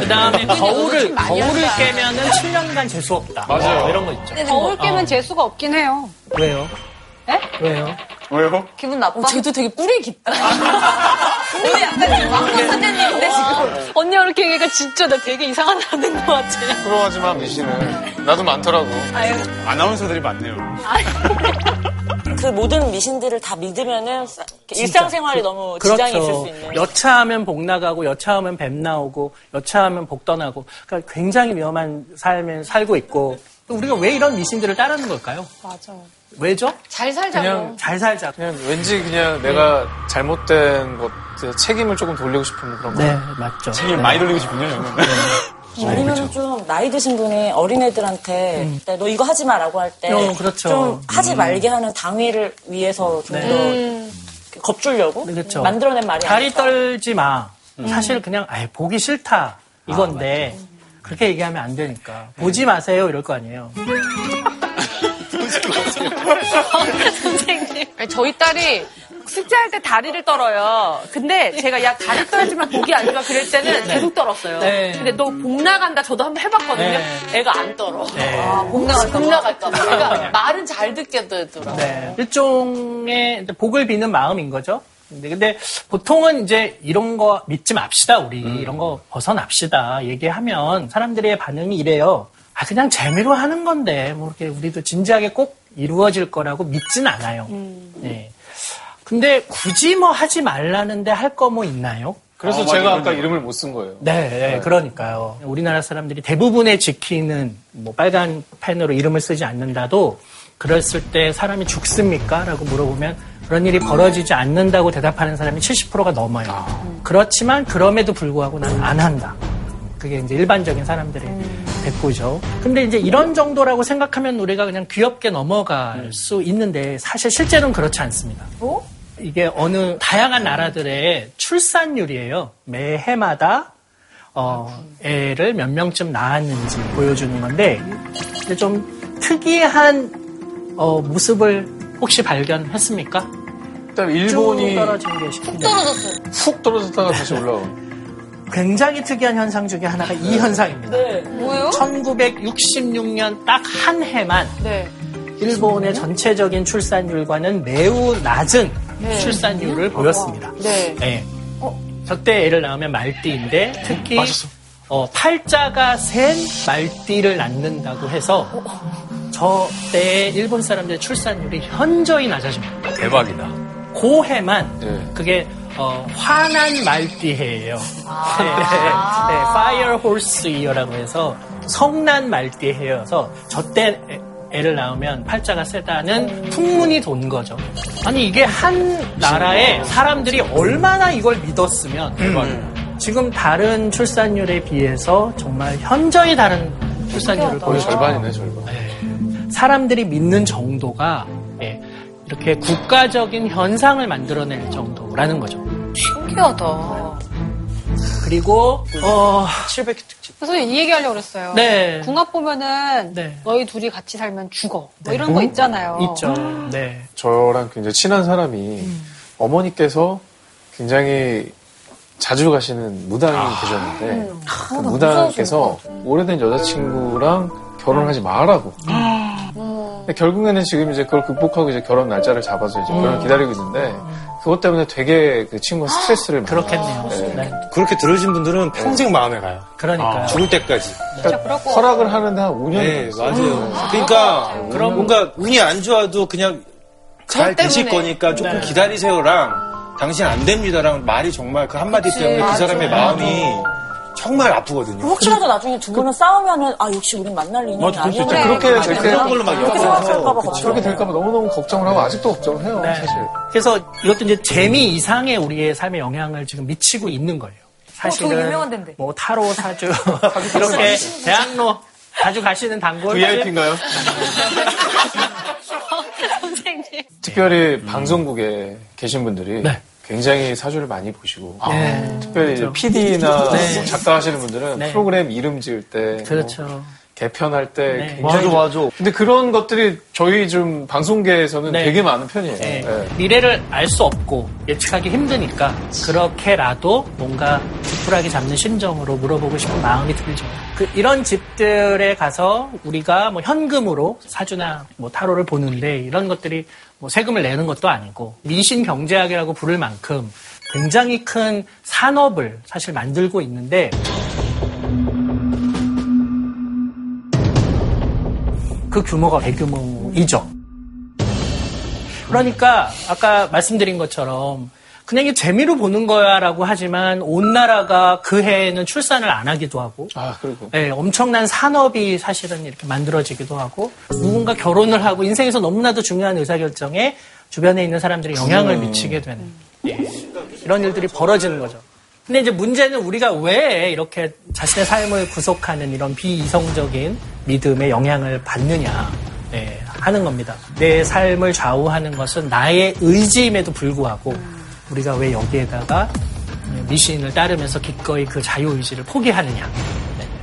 그 다음에 거울을, 거울을. 깨면은 7년간 재수 없다. 맞아요. 뭐 이런 거 있죠. 거울 깨면 어. 재수가 없긴 해요. 왜요? 에? 왜요? 왜요? 기분 나빠? 어, 쟤도 되게 뿔이 깊다. 오늘 약간 왕국 선생님인데 지금. 언니가 이렇게 얘기가 진짜 나 되게 이상한 사람 된것 같아. 부러워하지만 미신은 나도 많더라고. 아나운서들이 많네요. 그 모든 미신들을 다 믿으면은 일상생활이 너무 지장이 있을 수 있는. 그렇죠. 여차하면 복 나가고 여차하면 뱀 나오고 여차하면 복 떠나고 그러니까 굉장히 위험한 삶을 살고 있고 또 우리가 왜 이런 미신들을 따르는 걸까요? 맞아. 왜죠? 잘 살자고. 그냥 잘 살자. 그냥 왠지 그냥 내가 잘못된 것 책임을 조금 돌리고 싶은 그런 거. 네, 맞죠. 책임 많이 돌리고 싶군요, 저는. 아니면 좀 나이 드신 분이 어린애들한테 네, 너 이거 하지 마라고 할 때좀 어, 그렇죠. 하지 말게 하는 당위를 위해서 좀더 네. 겁주려고 그렇죠. 만들어낸 말이 다리 아닐까. 떨지 마. 사실 그냥 아예 보기 싫다 이건데 그렇게 얘기하면 안 되니까 보지 마세요 이럴 거 아니에요. 선생님. 아니, 저희 딸이 숙제할 때 다리를 떨어요. 근데 제가 야 다리 떨지만 보기 안 좋아 그럴 때는 계속 떨었어요. 네. 근데 너 복 나간다 저도 한번 해봤거든요. 네. 애가 안 떨어. 네. 아, 복 나갈까 복 나갈까 봐. 그러니까 말은 잘 듣게 되더라고. 네. 일종의 복을 비는 마음인 거죠. 근데, 근데 보통은 이제 이런 거 믿지 맙시다, 우리. 이런 거 벗어납시다. 얘기하면 사람들의 반응이 이래요. 아, 그냥 재미로 하는 건데, 뭐 이렇게 우리도 진지하게 꼭 이루어질 거라고 믿진 않아요. 네. 근데 굳이 뭐 하지 말라는데 할 거 뭐 있나요? 그래서 제가 아까 이름을 못 쓴 거예요. 네, 네, 그러니까요. 우리나라 사람들이 대부분의 지키는 뭐 빨간 펜으로 이름을 쓰지 않는다도 그랬을 때 사람이 죽습니까? 라고 물어보면 그런 일이 벌어지지 않는다고 대답하는 사람이 70%가 넘어요. 그렇지만 그럼에도 불구하고 난 안 한다. 그게 이제 일반적인 사람들의 대꾸죠. 근데 이제 이런 정도라고 생각하면 우리가 그냥 귀엽게 넘어갈 수 있는데 사실 실제로는 그렇지 않습니다. 이게 어느 다양한 나라들의 출산율이에요. 매 해마다 어, 애를 몇 명쯤 낳았는지 보여주는 건데 근데 좀 특이한 어, 모습을 혹시 발견했습니까? 일단 일본이 쭉 떨어진 게훅 떨어졌어요. 훅 떨어졌다가 다시 올라오고. 굉장히 특이한 현상 중에 하나가 이 현상입니다. 뭐요? 1966년 딱 한 해만 네. 일본의 전체적인 출산율과는 매우 낮은 네. 출산율을 보였습니다. 네. 네. 저때 애를 낳으면 말띠인데 특히 어, 팔자가 센 말띠를 낳는다고 해서 저때 일본 사람들의 출산율이 현저히 낮아집니다. 대박이다. 고해만 그게 어, 화난 말띠해예요. 네, 네, Fire Horse Year라고 해서 성난 말띠해여서 저때 애- 애를 낳으면 팔자가 세다는 풍문이 돈 거죠. 아니 이게 한 나라에 사람들이 얼마나 이걸 믿었으면 지금 다른 출산율에 비해서 정말 현저히 다른 출산율을 거의 보여요. 절반이네, 절반. 사람들이 믿는 정도가 예, 이렇게 국가적인 현상을 만들어낼 정도라는 거죠. 신기하다. 그리고 어 700 특집. 그래서 이 얘기 하려고 그랬어요. 네. 궁합 보면은 너희 둘이 같이 살면 죽어. 뭐 이런 거 있잖아요. 있죠. 네. 저랑 굉장히 친한 사람이 어머니께서 굉장히 자주 가시는 무당이 계셨는데 그 무당께서 오래된 여자친구랑 결혼하지 말라고. 근데 결국에는 지금 이제 그걸 극복하고 이제 결혼 날짜를 잡아서 이제 결혼 을 기다리고 있는데 그것 때문에 되게 그 친구가 스트레스를 많이 그렇겠네요. 받아요. 네. 그렇게 들으신 분들은 평생 마음에 가요. 그러니까요. 죽을 때까지. 그러니까 허락을 하는데 한 5년 네, 맞아요. 그러니까 그럼- 뭔가 운이 안 좋아도 그냥 잘 되실. 거니까 조금 네. 기다리세요랑 당신 안 됩니다랑 말이 정말 그 한마디 때문에 그 사람의 마음이 정말 아프거든요. 혹시라도 나중에 두 분은 싸우면은 아 역시 우린 만날 인연이 맞아, 아니었네. 있죠. 그렇게 맞아. 될 때- 그런 걸로 막 그렇게 생각할까봐 걱정. 그렇게 될까봐 너무너무 걱정을 하고 아직도 걱정을 해요, 네. 사실. 그래서 이것도 이제 재미 이상의 우리의 삶에 영향을 지금 미치고 있는 거예요. 사실은 저기 유명한 데인데. 뭐 타로 사주 이렇게 대학로 자주 가시는 단골 VIP인가요? 선생님. 특별히 방송국에 계신 분들이 네. 굉장히 사주를 많이 보시고 네. 특별히 이제 그렇죠. PD나 네. 작가 하시는 분들은 네. 프로그램 이름 지을 때 그렇죠. 뭐 개편할 때 네. 굉장히 맞아, 맞아. 근데 그런 것들이 저희 좀 방송계에서는 네. 되게 많은 편이에요. 네. 네. 미래를 알 수 없고 예측하기 힘드니까 그렇게라도 뭔가 뒷불하게 잡는 심정으로 물어보고 싶은 마음이 들죠. 그 이런 집들에 가서 우리가 뭐 현금으로 사주나 뭐 타로를 보는데 이런 것들이 뭐 세금을 내는 것도 아니고 미신 경제학이라고 부를 만큼 굉장히 큰 산업을 사실 만들고 있는데 그 규모가 대규모이죠. 그러니까 아까 말씀드린 것처럼 그냥 이게 재미로 보는 거야라고 하지만 온 나라가 그 해에는 출산을 안 하기도 하고 아, 그리고 예, 엄청난 산업이 사실은 이렇게 만들어지기도 하고 누군가 결혼을 하고 인생에서 너무나도 중요한 의사결정에 주변에 있는 사람들이 영향을 미치게 되는 예, 이런 일들이 벌어지는 거죠. 근데 이제 문제는 우리가 왜 이렇게 자신의 삶을 구속하는 이런 비이성적인 믿음의 영향을 받느냐 예, 하는 겁니다. 내 삶을 좌우하는 것은 나의 의지임에도 불구하고 우리가 왜 여기에다가 미신을 따르면서 기꺼이 그 자유의지를 포기하느냐.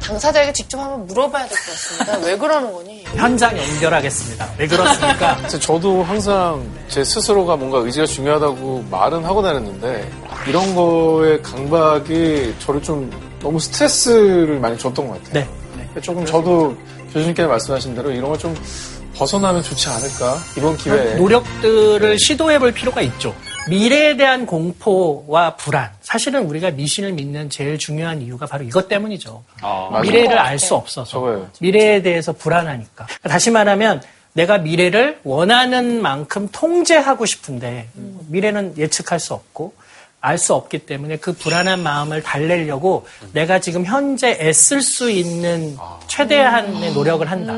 당사자에게 직접 한번 물어봐야 될 것 같습니다. 왜 그러는 거니? 현장 연결하겠습니다. 왜 그렇습니까? 저도 항상 제 스스로가 뭔가 의지가 중요하다고 말은 하고 다녔는데 이런 거에 강박이 저를 좀 너무 스트레스를 많이 줬던 것 같아요. 네. 조금 저도 교수님께서 말씀하신 대로 이런 걸 좀 벗어나면 좋지 않을까 이번 기회에 노력들을 시도해 볼 필요가 있죠. 미래에 대한 공포와 불안. 사실은 우리가 미신을 믿는 제일 중요한 이유가 바로 이것 때문이죠. 맞아요. 미래를 알 수 없어서. 저거예요. 미래에 대해서 불안하니까. 다시 말하면 내가 미래를 원하는 만큼 통제하고 싶은데 미래는 예측할 수 없고 알 수 없기 때문에 그 불안한 마음을 달래려고 내가 지금 현재 애쓸 수 있는 최대한의 노력을 한다.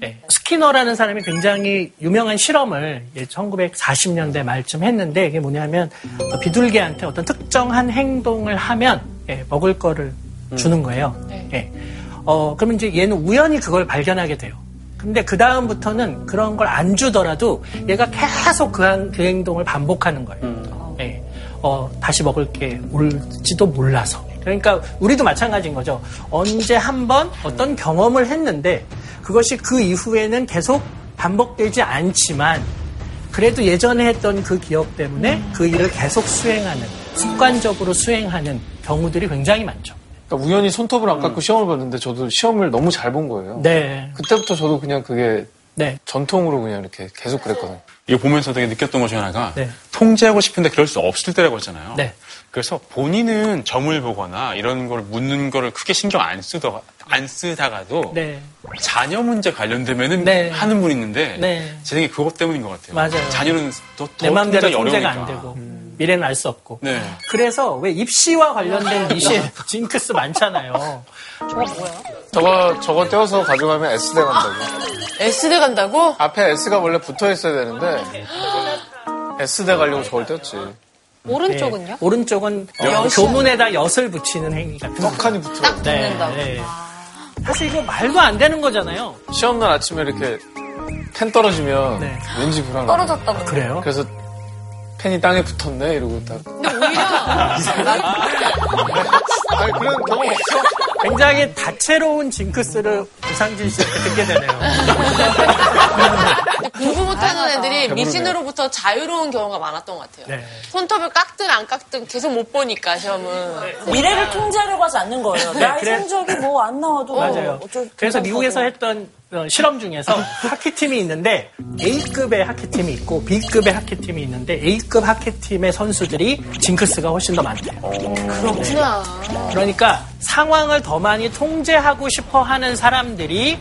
네. 스키너라는 사람이 굉장히 유명한 실험을 1940년대 말쯤 했는데 이게 뭐냐면 어, 비둘기한테 어떤 특정한 행동을 하면 예, 먹을 거를 주는 거예요. 예. 어, 그러면 이제 얘는 우연히 그걸 발견하게 돼요. 근데 그 다음부터는 그런 걸 안 주더라도 얘가 계속 그, 한- 그 행동을 반복하는 거예요. 예. 어, 다시 먹을 게 올지도 몰라서. 그러니까 우리도 마찬가지인 거죠. 언제 한번 어떤 경험을 했는데 그것이 그 이후에는 계속 반복되지 않지만 그래도 예전에 했던 그 기억 때문에 그 일을 계속 수행하는 습관적으로 수행하는 경우들이 굉장히 많죠. 그러니까 우연히 손톱을 안 깎고 시험을 봤는데 저도 시험을 너무 잘 본 거예요. 네. 그때부터 저도 그냥 그게 네. 전통으로 그냥 이렇게 계속 그랬거든요. 이거 보면서 되게 느꼈던 것 중에 하나가 네. 통제하고 싶은데 그럴 수 없을 때라고 했잖아요. 네. 그래서 본인은 점을 보거나 이런 걸 묻는 거를 크게 신경 안 쓰더 안 쓰다가도 네. 자녀 문제 관련되면은 하는 분 있는데 네. 제 생각에 그것 때문인 것 같아요. 맞아요. 자녀는 더, 더 내 마음대로 통제가 어려우니까. 안 되고 미래는 알 수 없고. 네. 그래서 왜 입시와 관련된 미신 징크스 많잖아요. 저거 뭐야? 저거 저거 떼어서 가져가면 S대 간다고. S대 간다고? 앞에 S가 원래 붙어 있어야 되는데 S대 가려고 저걸 떼었지. 오른쪽은요? 네. 오른쪽은 엿. 교문에다 엿을 붙이는 행위 같은 거. 떡하니 붙어. 딱 붙는다고. 네. 사실 이거 말도 안 되는 거잖아요. 시험날 아침에 이렇게 펜 떨어지면 왠지 불안해. 떨어졌다고. 그래요? 그래서 펜이 땅에 붙었네 이러고 딱. 근데 오히려 아니 그런 경험 없어? 굉장히 다채로운 징크스를 우상진 씨한테 듣게 되네요. 근데 공부 못하는 애들이 미신으로부터 자유로운 경우가 많았던 것 같아요. 네. 손톱을 깎든 안 깎든 계속 못 보니까 시험은. 미래를 통제하려고 하지 않는 거예요. 네, 나의 그래. 성적이 뭐 안 나와도 맞아요. 어쩔- 그래서. 미국에서 했던 어, 실험 중에서 하키팀이 있는데 A급의 하키팀이 있고 B급의 하키팀이 있는데 A급 하키팀의 선수들이 징크스가 훨씬 더 많대요. 그렇구나. 그러니까 상황을 더 많이 통제하고 싶어 하는 사람들이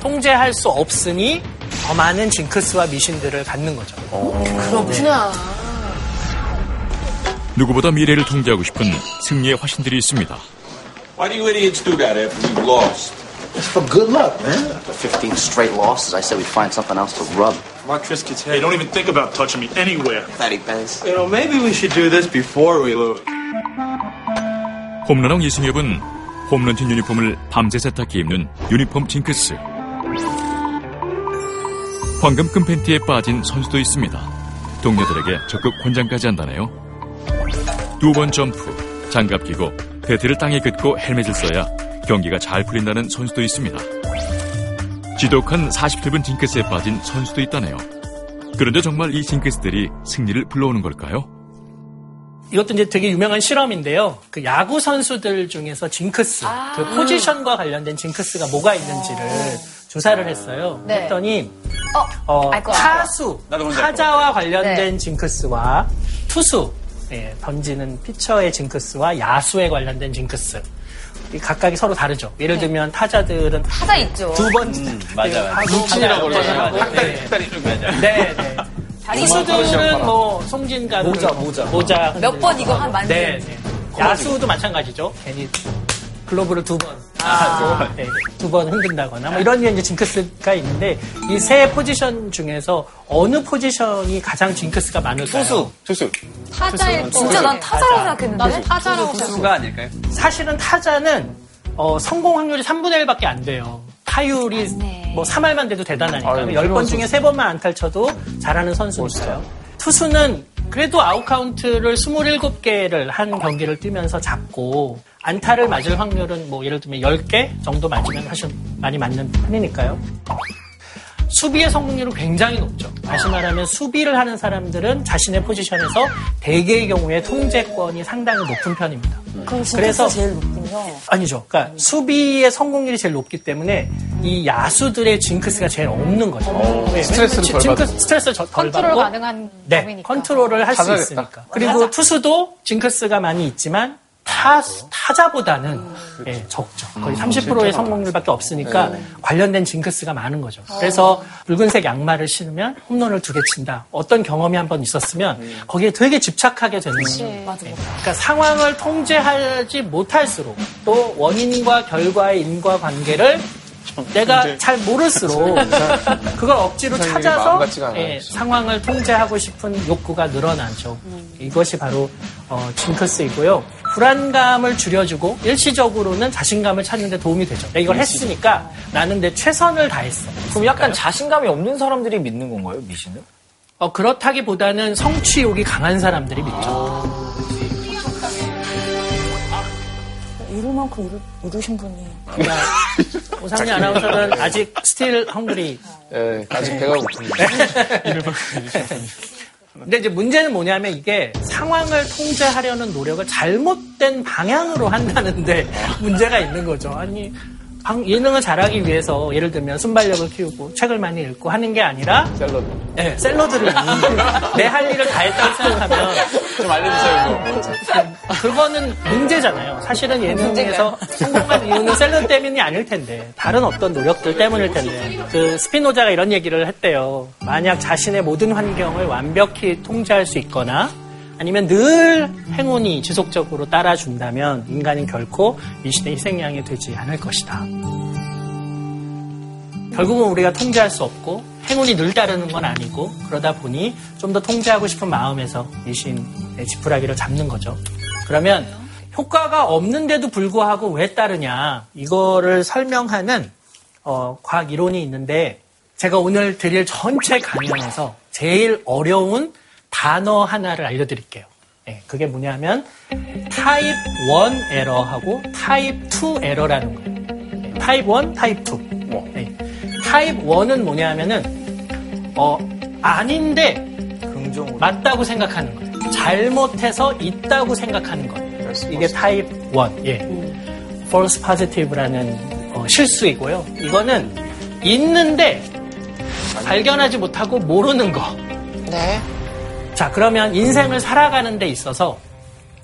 통제할 수 없으니 더 많은 징크스와 미신들을 갖는 거죠. 그렇구나. 누구보다 미래를 통제하고 싶은 승리의 화신들이 있습니다. Why do you idiots do that after we've lost? It's for good luck, man. After 15 straight losses, I said we'd find something else to rub. My Tris gets Hey, don't even think about touching me anywhere. Fatty Benz. You know, maybe we should do this before we lose. 홈런왕 이승엽은 홈런 팀 유니폼을 밤새 세탁기 입는 유니폼 징크스. 황금 끈 팬티에 빠진 선수도 있습니다. 동료들에게 적극 권장까지 한다네요. 두 번 점프, 장갑 끼고 배트를 땅에 긋고 헬멧을 써야 경기가 잘 풀린다는 선수도 있습니다. 지독한 40렙은 징크스에 빠진 선수도 있다네요. 그런데 정말 이 징크스들이 승리를 불러오는 걸까요? 이것도 이제 되게 유명한 실험인데요. 그 야구 선수들 중에서 징크스, 그 포지션과 관련된 징크스가 뭐가 있는지를 조사를 했어요. 네. 했더니 어, 어, 알 것 같아요. 타수, 나도 뭔지 알것 타자와 관련된 네. 징크스와 투수, 예, 던지는 피처의 징크스와 야수에 관련된 징크스. 이 각각이 서로 다르죠. 예를 들면 타자들은 타자 있죠. 두 번, 맞아, 맞아. 뭉친이라고 그러잖아요. 네, 네, 네. 다리 투수들은 뭐 송진가 모자, 모자. 모자 몇 번 이거 한 만지. 네, 네. 야수도 마찬가지죠. 괜히 글로브를 두 번, 아, 네, 두번 흔든다거나 뭐 이런 류의 이제 징크스가 있는데 이 세 포지션 중에서 어느 포지션이 가장 징크스가 많을까요? 투수, 투수. 타자일 거. 진짜 난 타자라고 타자. 생각했는데. 나는 타자라고. 투수가 아닐까요? 사실은 타자는 어, 성공 확률이 3분의 1밖에 안 돼요. 타율이 맞네. 뭐 3할만 돼도 대단하니까. 아유, 10번 중에 3번만 안타를 쳐도 잘하는 선수니까요. 투수는 그래도 아웃카운트를 27개를 한 경기를 뛰면서 잡고 안타를 맞을 확률은 뭐 예를 들면 10개 정도 맞으면 사실 많이 맞는 편이니까요. 수비의 성공률은 굉장히 높죠. 다시 말하면 수비를 하는 사람들은 자신의 포지션에서 대개의 경우에 통제권이 상당히 높은 편입니다. 그럼 진짜 그래서- 제일 높군요. 아니죠. 그러니까 수비의 성공률이 제일 높기 때문에 이 야수들의 징크스가 제일 없는 거죠. 왜? 스트레스를 왜냐면 덜 징크스, 받고. 스트레스를 저- 덜 컨트롤 받고 가능한 네, 범위니까. 컨트롤을 할 수. 있으니까. 그리고 투수도 징크스가 많이 있지만 타, 타자보다는 예, 적죠. 거의 30%의 성공률밖에 없으니까 관련된 징크스가 많은 거죠. 그래서 붉은색 양말을 신으면 홈런을 두 개 친다. 어떤 경험이 한 번 있었으면 거기에 되게 집착하게 되는 거예요. 맞아. 그러니까 상황을 통제하지 못할수록 또 원인과 결과의 인과 관계를 내가 잘 모를수록 그걸 억지로 찾아서 예. 상황을 통제하고 싶은 욕구가 늘어나죠. 이것이 바로 어, 징크스이고요. 불안감을 줄여주고 일시적으로는 자신감을 찾는 데 도움이 되죠. 내가 이걸 했으니까 나는 내 최선을 다했어. 그럼 약간 자신감이 없는 사람들이 믿는 건가요, 미신을? 어, 그렇다기보다는 성취욕이 강한 사람들이 믿죠. 이룰 만큼 이루, 이루신 분이. 오상미 아나운서는 아직 still hungry. 예, 아직 배가 고픕니다. 근데 이제 문제는 뭐냐면 이게 상황을 통제하려는 노력을 잘못된 방향으로 한다는데 문제가 있는 거죠. 아니 방- 예능을 잘하기 위해서 예를 들면 순발력을 키우고 책을 많이 읽고 하는 게 아니라 샐러드. 네, 샐러드를 내 할 일을 다 했다고 생각하면 좀 알려주세요, 이거. 그거는 문제잖아요. 사실은 예능에서 성공한 이유는 샐러드 때문이 아닐 텐데 다른 어떤 노력들 때문일 텐데 그 스피노자가 이런 얘기를 했대요. 만약 자신의 모든 환경을 완벽히 통제할 수 있거나 아니면 늘 행운이 지속적으로 따라준다면 인간은 결코 미신의 희생양이 되지 않을 것이다. 결국은 우리가 통제할 수 없고 행운이 늘 따르는 건 아니고 그러다 보니 좀 더 통제하고 싶은 마음에서 미신의 지푸라기를 잡는 거죠. 그러면 효과가 없는데도 불구하고 왜 따르냐 이거를 설명하는 어, 과학 이론이 있는데 제가 오늘 드릴 전체 강연에서 제일 어려운 단어 하나를 알려드릴게요. 예, 그게 뭐냐면 타입 1 에러하고 타입 2 에러라는 거예요. 예, 타입 1, 타입 2. 예, 타입 1은 뭐냐면은 어 아닌데 맞다고 생각하는 거예요. 잘못해서 있다고 생각하는 거예요. 이게 타입 1. 예. false positive라는 어, 실수이고요. 이거는 있는데 발견하지 못하고 모르는 거. 네. 자, 그러면 인생을 살아가는 데 있어서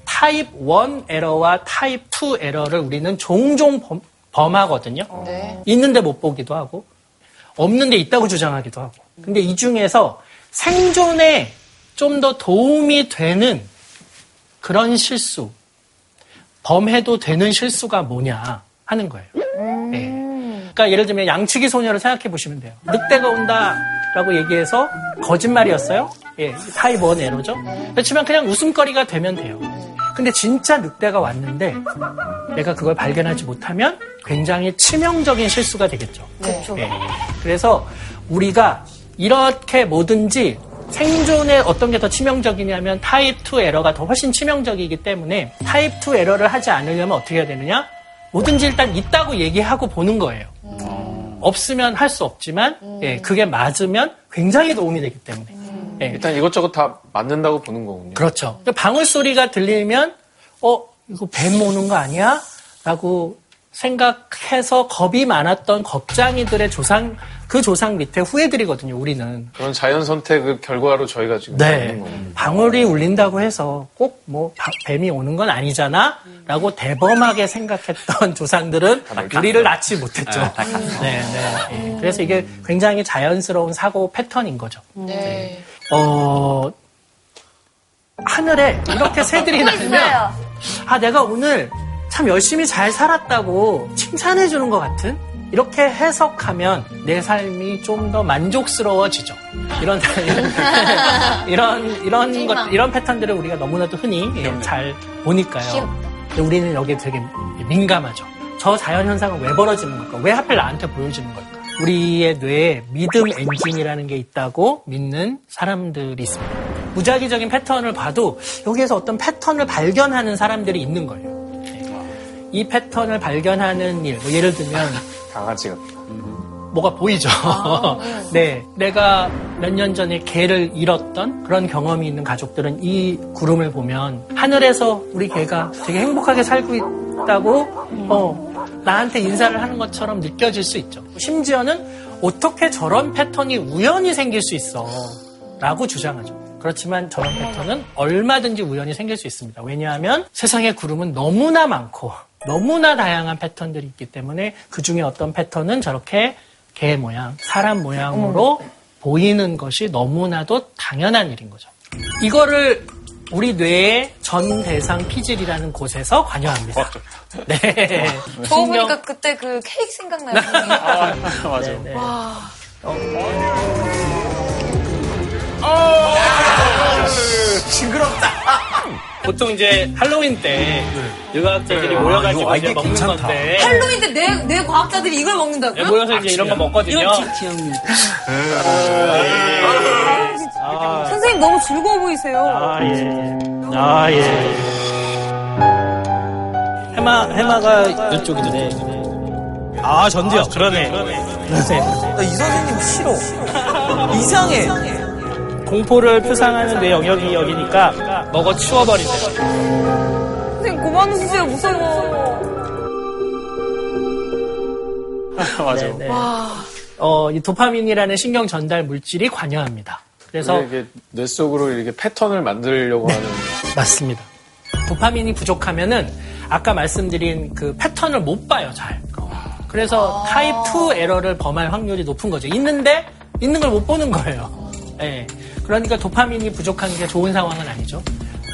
타입 1 에러와 타입 2 에러를 우리는 종종 범, 범하거든요. 네. 있는데 못 보기도 하고, 없는데 있다고 주장하기도 하고. 근데 이 중에서 생존에 좀 더 도움이 되는 그런 실수, 범해도 되는 실수가 뭐냐 하는 거예요. 네. 그러니까 예를 들면 양치기 소녀를 생각해 보시면 돼요. 늑대가 온다라고 얘기해서 거짓말이었어요. 예, 타입 1 에러죠. 그렇지만 그냥 웃음거리가 되면 돼요. 근데 진짜 늑대가 왔는데 내가 그걸 발견하지 못하면 굉장히 치명적인 실수가 되겠죠. 그렇죠. 예. 그래서 우리가 이렇게 뭐든지 생존에 어떤 게 더 치명적이냐면 타입 2 에러가 더 훨씬 치명적이기 때문에 타입 2 에러를 하지 않으려면 어떻게 해야 되느냐? 뭐든지 일단 있다고 얘기하고 보는 거예요. 없으면 할 수 없지만 예, 그게 맞으면 굉장히 도움이 되기 때문에. 예. 일단 이것저것 다 맞는다고 보는 거군요. 그렇죠. 방울 소리가 들리면 어 이거 뱀 오는 거 아니야? 라고 생각해서 겁이 많았던 겁장이들의 조상 그 조상 밑에 후예들이거든요. 우리는. 그런 자연 선택의 결과로 저희가 지금 네. 방울이 울린다고 해서 꼭 뭐 뱀이 오는 건 아니잖아? 라고 대범하게 생각했던 조상들은 우리를 낳지 못했죠. 네, 네. 예. 그래서 이게 굉장히 자연스러운 사고 패턴인 거죠. 네. 어, 하늘에 이렇게 새들이 날면, 아, 내가 오늘 참 열심히 잘 살았다고 칭찬해 주는 것 같은? 이렇게 해석하면 내 삶이 좀 더 만족스러워지죠. 이런, 이런, 이런 것, 이런 패턴들을 우리가 너무나도 흔히 예, 잘 보니까요. 우리는 여기에 되게 민감하죠. 저 자연 현상은 왜 벌어지는 걸까? 왜 하필 나한테 보여지는 걸까? 우리의 뇌에 믿음 엔진이라는 게 있다고 믿는 사람들이 있습니다. 무작위적인 패턴을 봐도 여기에서 어떤 패턴을 발견하는 사람들이 있는 거예요. 네. 이 패턴을 발견하는 일, 뭐 예를 들면 강아지 같다. 뭐가 보이죠. 네, 내가 몇 년 전에 개를 잃었던 그런 경험이 있는 가족들은 이 구름을 보면 하늘에서 우리 개가 되게 행복하게 살고 있다고 어, 나한테 인사를 하는 것처럼 느껴질 수 있죠. 심지어는 어떻게 저런 패턴이 우연히 생길 수 있어 라고 주장하죠. 그렇지만 저런 패턴은 얼마든지 우연히 생길 수 있습니다. 왜냐하면 세상의 구름은 너무나 많고 너무나 다양한 패턴들이 있기 때문에 그 중에 어떤 패턴은 저렇게 개 모양, 사람 모양으로 보이는 것이 너무나도 당연한 일인 거죠. 이거를 우리 뇌의 전 대상 피질이라는 곳에서 관여합니다. 네. 보고 보니까 그때 그 케이크 생각나요. 아, 맞아. 네, 네. 와. 징그럽다. 보통 이제 할로윈 때 의과학자들이 모여가지고 이거 이제 먹는 괜찮다. 건데 할로윈 때 내, 내 과학자들이 이걸 먹는다고요? 네, 모여서 이제 이런 거 먹거든요. 이런 기억력. 선생님 너무 즐거워 보이세요. 아, 예. 아, 예. 해마, 해마가 이쪽인데. 아, 전두엽. 그러네. 그러네. 나 이 선생님 싫어. 이상해. 공포를 표상하는 내 영역이 여기니까 먹어 치워버린대. 선생님 그만 웃으세요. 무서워. 맞아. 네, 네. 어, 이 도파민이라는 신경 전달 물질이 관여합니다. 그래서 이게 뇌 속으로 이렇게 패턴을 만들려고 하는 맞습니다. 도파민이 부족하면은 아까 말씀드린 그 패턴을 못 봐요, 잘. 그래서 타입 2 에러를 범할 확률이 높은 거죠. 있는데 있는 걸 못 보는 거예요. 예. 그러니까 도파민이 부족한 게 좋은 상황은 아니죠.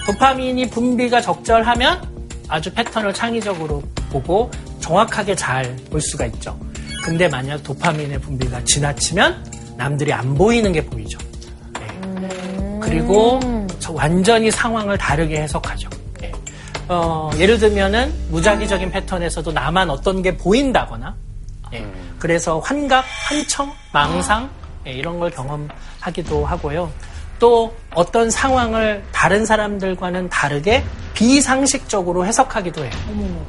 도파민이 분비가 적절하면 아주 패턴을 창의적으로 보고 정확하게 잘 볼 수가 있죠. 근데 만약 도파민의 분비가 지나치면 남들이 안 보이는 게 보이죠. 예. 그리고 저 완전히 상황을 다르게 해석하죠. 예. 어, 예를 들면은 무작위적인 패턴에서도 나만 어떤 게 보인다거나 예. 그래서 환각, 환청, 망상 예, 이런 걸 경험하기도 하고요. 또 어떤 상황을 다른 사람들과는 다르게 비상식적으로 해석하기도 해요.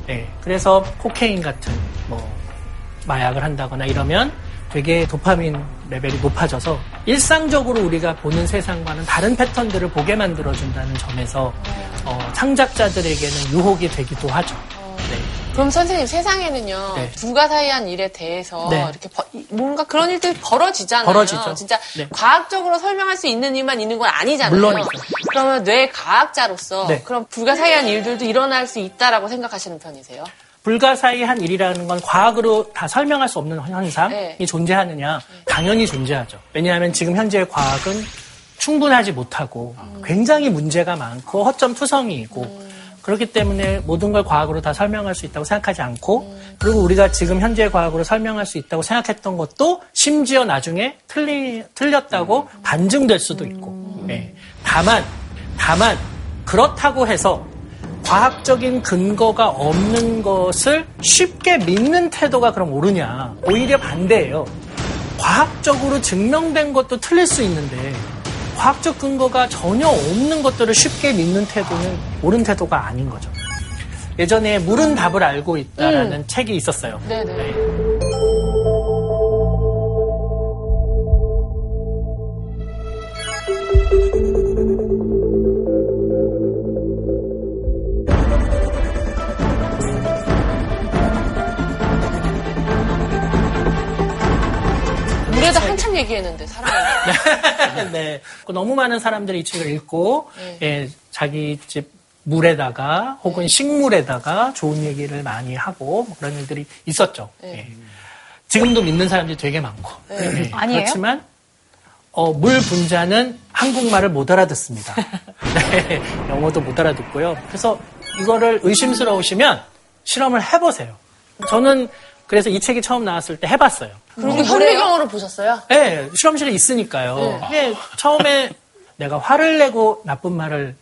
예, 그래서 코케인 같은 뭐 마약을 한다거나 이러면 되게 도파민 레벨이 높아져서 일상적으로 우리가 보는 세상과는 다른 패턴들을 보게 만들어준다는 점에서 어, 창작자들에게는 유혹이 되기도 하죠. 그럼 선생님 세상에는요 네. 불가사의한 일에 대해서 네. 이렇게 버- 뭔가 그런 일들이 벌어지잖아요. 벌어지죠. 진짜 네. 과학적으로 설명할 수 있는 일만 있는 건 아니잖아요. 물론이죠. 그러면 뇌 과학자로서 네. 그럼 불가사의한 일들도 일어날 수 있다라고 생각하시는 편이세요? 불가사의한 일이라는 건 과학으로 다 설명할 수 없는 현상이 네. 존재하느냐? 당연히 존재하죠. 왜냐하면 지금 현재의 과학은 충분하지 못하고 굉장히 문제가 많고 허점 투성이이고 그렇기 때문에 모든 걸 과학으로 다 설명할 수 있다고 생각하지 않고 그리고 우리가 지금 현재 과학으로 설명할 수 있다고 생각했던 것도 심지어 나중에 틀리, 틀렸다고 반증될 수도 있고 예. 다만 다만 그렇다고 해서 과학적인 근거가 없는 것을 쉽게 믿는 태도가 그럼 옳으냐? 오히려 반대예요. 과학적으로 증명된 것도 틀릴 수 있는데 과학적 근거가 전혀 없는 것들을 쉽게 믿는 태도는 옳은 태도가 아닌 거죠. 예전에 물은 답을 알고 있다라는 책이 있었어요. 네네. 물 한참 얘기했는데 사람. 네. 너무 많은 사람들이 이 책을 읽고 네. 예, 자기 집 물에다가 혹은 식물에다가 좋은 얘기를 많이 하고 뭐 그런 일들이 있었죠. 예. 지금도 믿는 사람들이 되게 많고. 네. 예. 아니에요? 그렇지만 어, 물 분자는 한국말을 못 알아듣습니다. 네, 영어도 못 알아듣고요. 그래서 이거를 의심스러우시면 실험을 해보세요. 저는 그래서 이 책이 처음 나왔을 때 해봤어요. 그리고 현미경으로 보셨어요? 네, 실험실에 있으니까요. 네. 근데 처음에 내가 화를 내고 나쁜 말을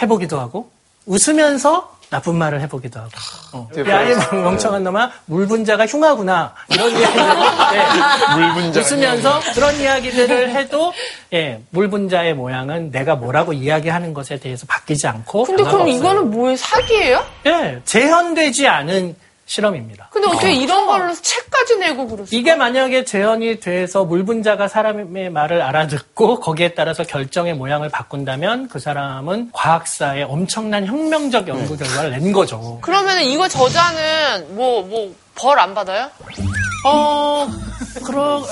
해보기도 하고 웃으면서 나쁜 말을 해보기도 하고. 어. 야, 이 멍청한 놈아, 물 분자가 흉하구나. 이런 이야기들을 네. 물 분자가 웃으면서 그런 이야기들을 해도 예, 물 분자의 모양은 내가 뭐라고 이야기하는 것에 대해서 바뀌지 않고. 근데 그럼 없어요. 이거는 뭐예요? 사기예요? 예, 재현되지 않은 실험입니다. 근데 어떻게 이런 걸로 책까지 내고 그러세요? 이게 만약에 재현이 돼서 물분자가 사람의 말을 알아듣고 거기에 따라서 결정의 모양을 바꾼다면 그 사람은 과학사에 엄청난 혁명적 연구 결과를 낸 거죠. 그러면 이거 저자는 뭐 뭐 벌 안 받아요? 어, 그런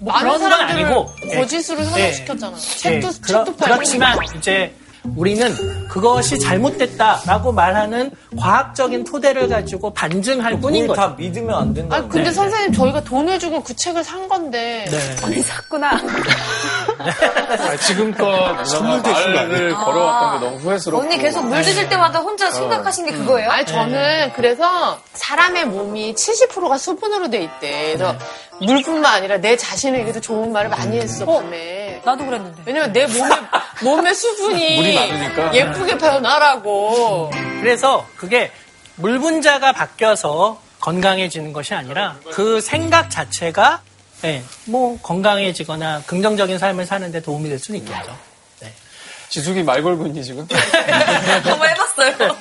뭐 많은 그런 건 사람들을 아니고 거짓으로 예. 현혹시켰잖아요. 예, 책도 책도 팔고. 그렇지만 이제 우리는 그것이 잘못됐다라고 말하는 과학적인 토대를 가지고 반증할 뿐인 거죠. 다 믿으면 안 된다. 아 근데 선생님 저희가 돈을 주고 그 책을 산 건데. 네. 언니 샀구나. 아, 지금껏 말을 아니에요? 걸어왔던 게 너무 후회스럽고. 언니 계속 물 드실 때마다 혼자 생각하신 게 그거예요? 아니 저는 그래서 사람의 몸이 70%가 수분으로 돼 있대. 그래서 물뿐만 아니라 내 자신에게도 좋은 말을 많이 했어 밤에. 나도 그랬는데. 왜냐면 내 몸에 몸의 수분이. 예쁘게 변하라고. 그래서 그게 물 분자가 바뀌어서 건강해지는 것이 아니라 그 생각 자체가 예, 뭐 건강해지거나 긍정적인 삶을 사는데 도움이 될 수는 있겠죠. 지숙이 말 걸고 있니 지금? 한번 해봤어요.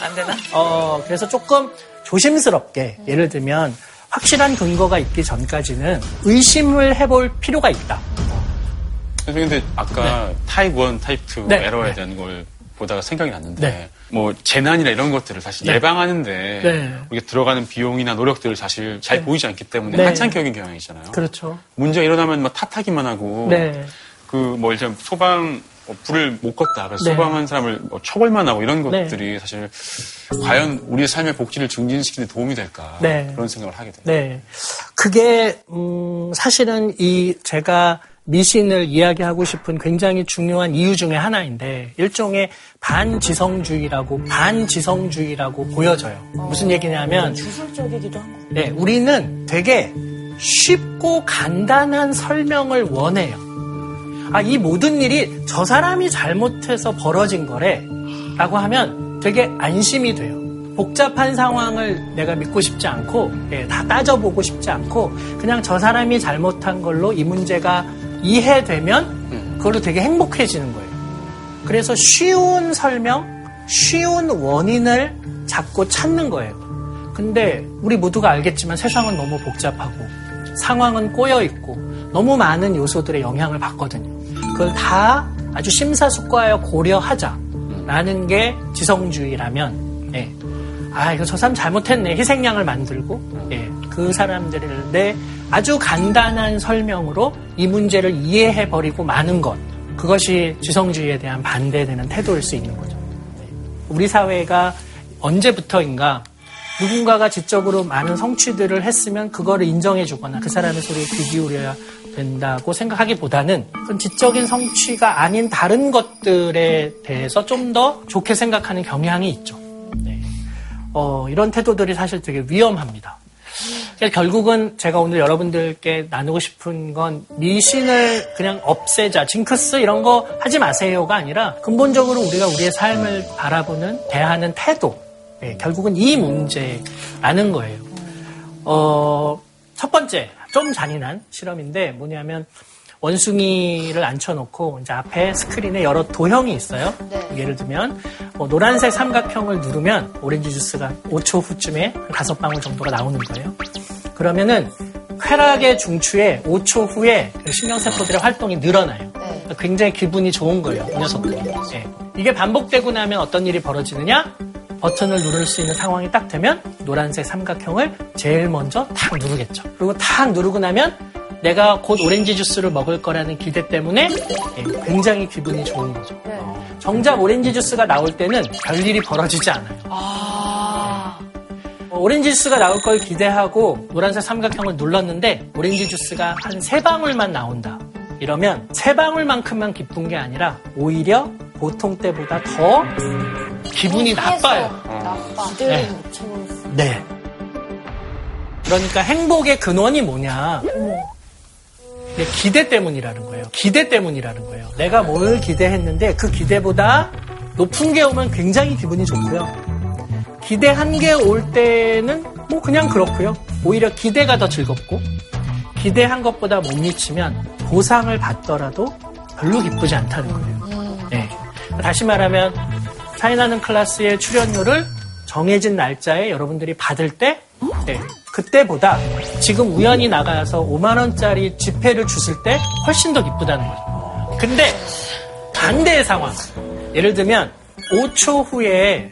안 되나? 어, 그래서 조금 조심스럽게 예를 들면 확실한 근거가 있기 전까지는 의심을 해볼 필요가 있다. 선생님, 근데 아까 타입 1, 타입 2 네. 에러에 네. 대한 걸 보다가 생각이 났는데 네. 뭐 재난이나 이런 것들을 사실 네. 예방하는데 네. 우리가 들어가는 비용이나 노력들을 사실 잘 네. 보이지 않기 때문에 네. 한창격인 경향이잖아요. 그렇죠. 문제가 일어나면 막 탓하기만 하고 네. 그뭐 이제 소방 뭐 불을 못 껐다 그래서 네. 소방한 사람을 뭐 처벌만 하고 이런 네. 것들이 사실 과연 우리의 삶의 복지를 증진시키는 데 도움이 될까 네. 그런 생각을 하게 돼요. 네. 그게, 음, 사실은 이 제가 미신을 이야기하고 싶은 굉장히 중요한 이유 중에 하나인데, 일종의 반지성주의라고, 반지성주의라고 보여져요. 무슨 얘기냐면, 주술적이기도 한 거. 네, 우리는 되게 쉽고 간단한 설명을 원해요. 아, 이 모든 일이 저 사람이 잘못해서 벌어진 거래. 라고 하면 되게 안심이 돼요. 복잡한 상황을 내가 믿고 싶지 않고, 예, 다 따져보고 싶지 않고, 그냥 저 사람이 잘못한 걸로 이 문제가 이해되면 그걸로 되게 행복해지는 거예요. 그래서 쉬운 설명, 쉬운 원인을 잡고 찾는 거예요. 근데 우리 모두가 알겠지만 세상은 너무 복잡하고 상황은 꼬여 있고 너무 많은 요소들의 영향을 받거든요. 그걸 다 아주 심사숙고하여 고려하자라는 게 지성주의라면, 예. 아 이거 저 사람 잘못했네 희생양을 만들고, 예. 그 사람들을 내 아주 간단한 설명으로 이 문제를 이해해 버리고 마는 것. 그것이 지성주의에 대한 반대되는 태도일 수 있는 거죠. 네. 우리 사회가 언제부터인가 누군가가 지적으로 많은 성취들을 했으면 그거를 인정해 주거나 그 사람의 소리에 귀 기울여야 된다고 생각하기보다는 그건 지적인 성취가 아닌 다른 것들에 대해서 좀 더 좋게 생각하는 경향이 있죠. 네. 어, 이런 태도들이 사실 되게 위험합니다. 결국은 제가 오늘 여러분들께 나누고 싶은 건 미신을 그냥 없애자, 징크스 이런 거 하지 마세요가 아니라 근본적으로 우리가 우리의 삶을 바라보는, 대하는 태도. 예, 결국은 이 문제라는 거예요. 어, 첫 번째, 좀 잔인한 실험인데 뭐냐면 원숭이를 앉혀놓고 이제 앞에 스크린에 여러 도형이 있어요. 예를 들면 뭐 노란색 삼각형을 누르면 오렌지 주스가 5초 후쯤에 한 다섯 방울 정도가 나오는 거예요. 그러면은 쾌락의 중추에 5초 후에 신경세포들의 활동이 늘어나요. 굉장히 기분이 좋은 거예요, 이 녀석들이. 예. 이게 반복되고 나면 어떤 일이 벌어지느냐? 버튼을 누를 수 있는 상황이 딱 되면 노란색 삼각형을 제일 먼저 탁 누르겠죠. 그리고 탁 누르고 나면 내가 곧 오렌지 주스를 먹을 거라는 기대 때문에 예, 굉장히 기분이 좋은 거죠. 정작 오렌지 주스가 나올 때는 별일이 벌어지지 않아요. 어, 오렌지 주스가 나올 걸 기대하고 노란색 삼각형을 눌렀는데 오렌지 주스가 한 세 방울만 나온다. 이러면 세 방울만큼만 기쁜 게 아니라 오히려 보통 때보다 더 기분이 나빠요. 기대를 네. 못 채웠어. 네. 그러니까 행복의 근원이 뭐냐? 네, 기대 때문이라는 거예요. 기대 때문이라는 거예요. 내가 뭘 기대했는데 그 기대보다 높은 게 오면 굉장히 기분이 좋고요. 기대한 게 올 때는 뭐 그냥 그렇고요. 오히려 기대가 더 즐겁고 기대한 것보다 못 미치면 보상을 받더라도 별로 기쁘지 않다는 거예요. 네. 다시 말하면 차이나는 클래스의 출연료를 정해진 날짜에 여러분들이 받을 때 네, 그때보다 지금 우연히 나가서 5만 원짜리 지폐를 주실 때 훨씬 더 기쁘다는 거죠. 근데 반대의 상황. 예를 들면 5초 후에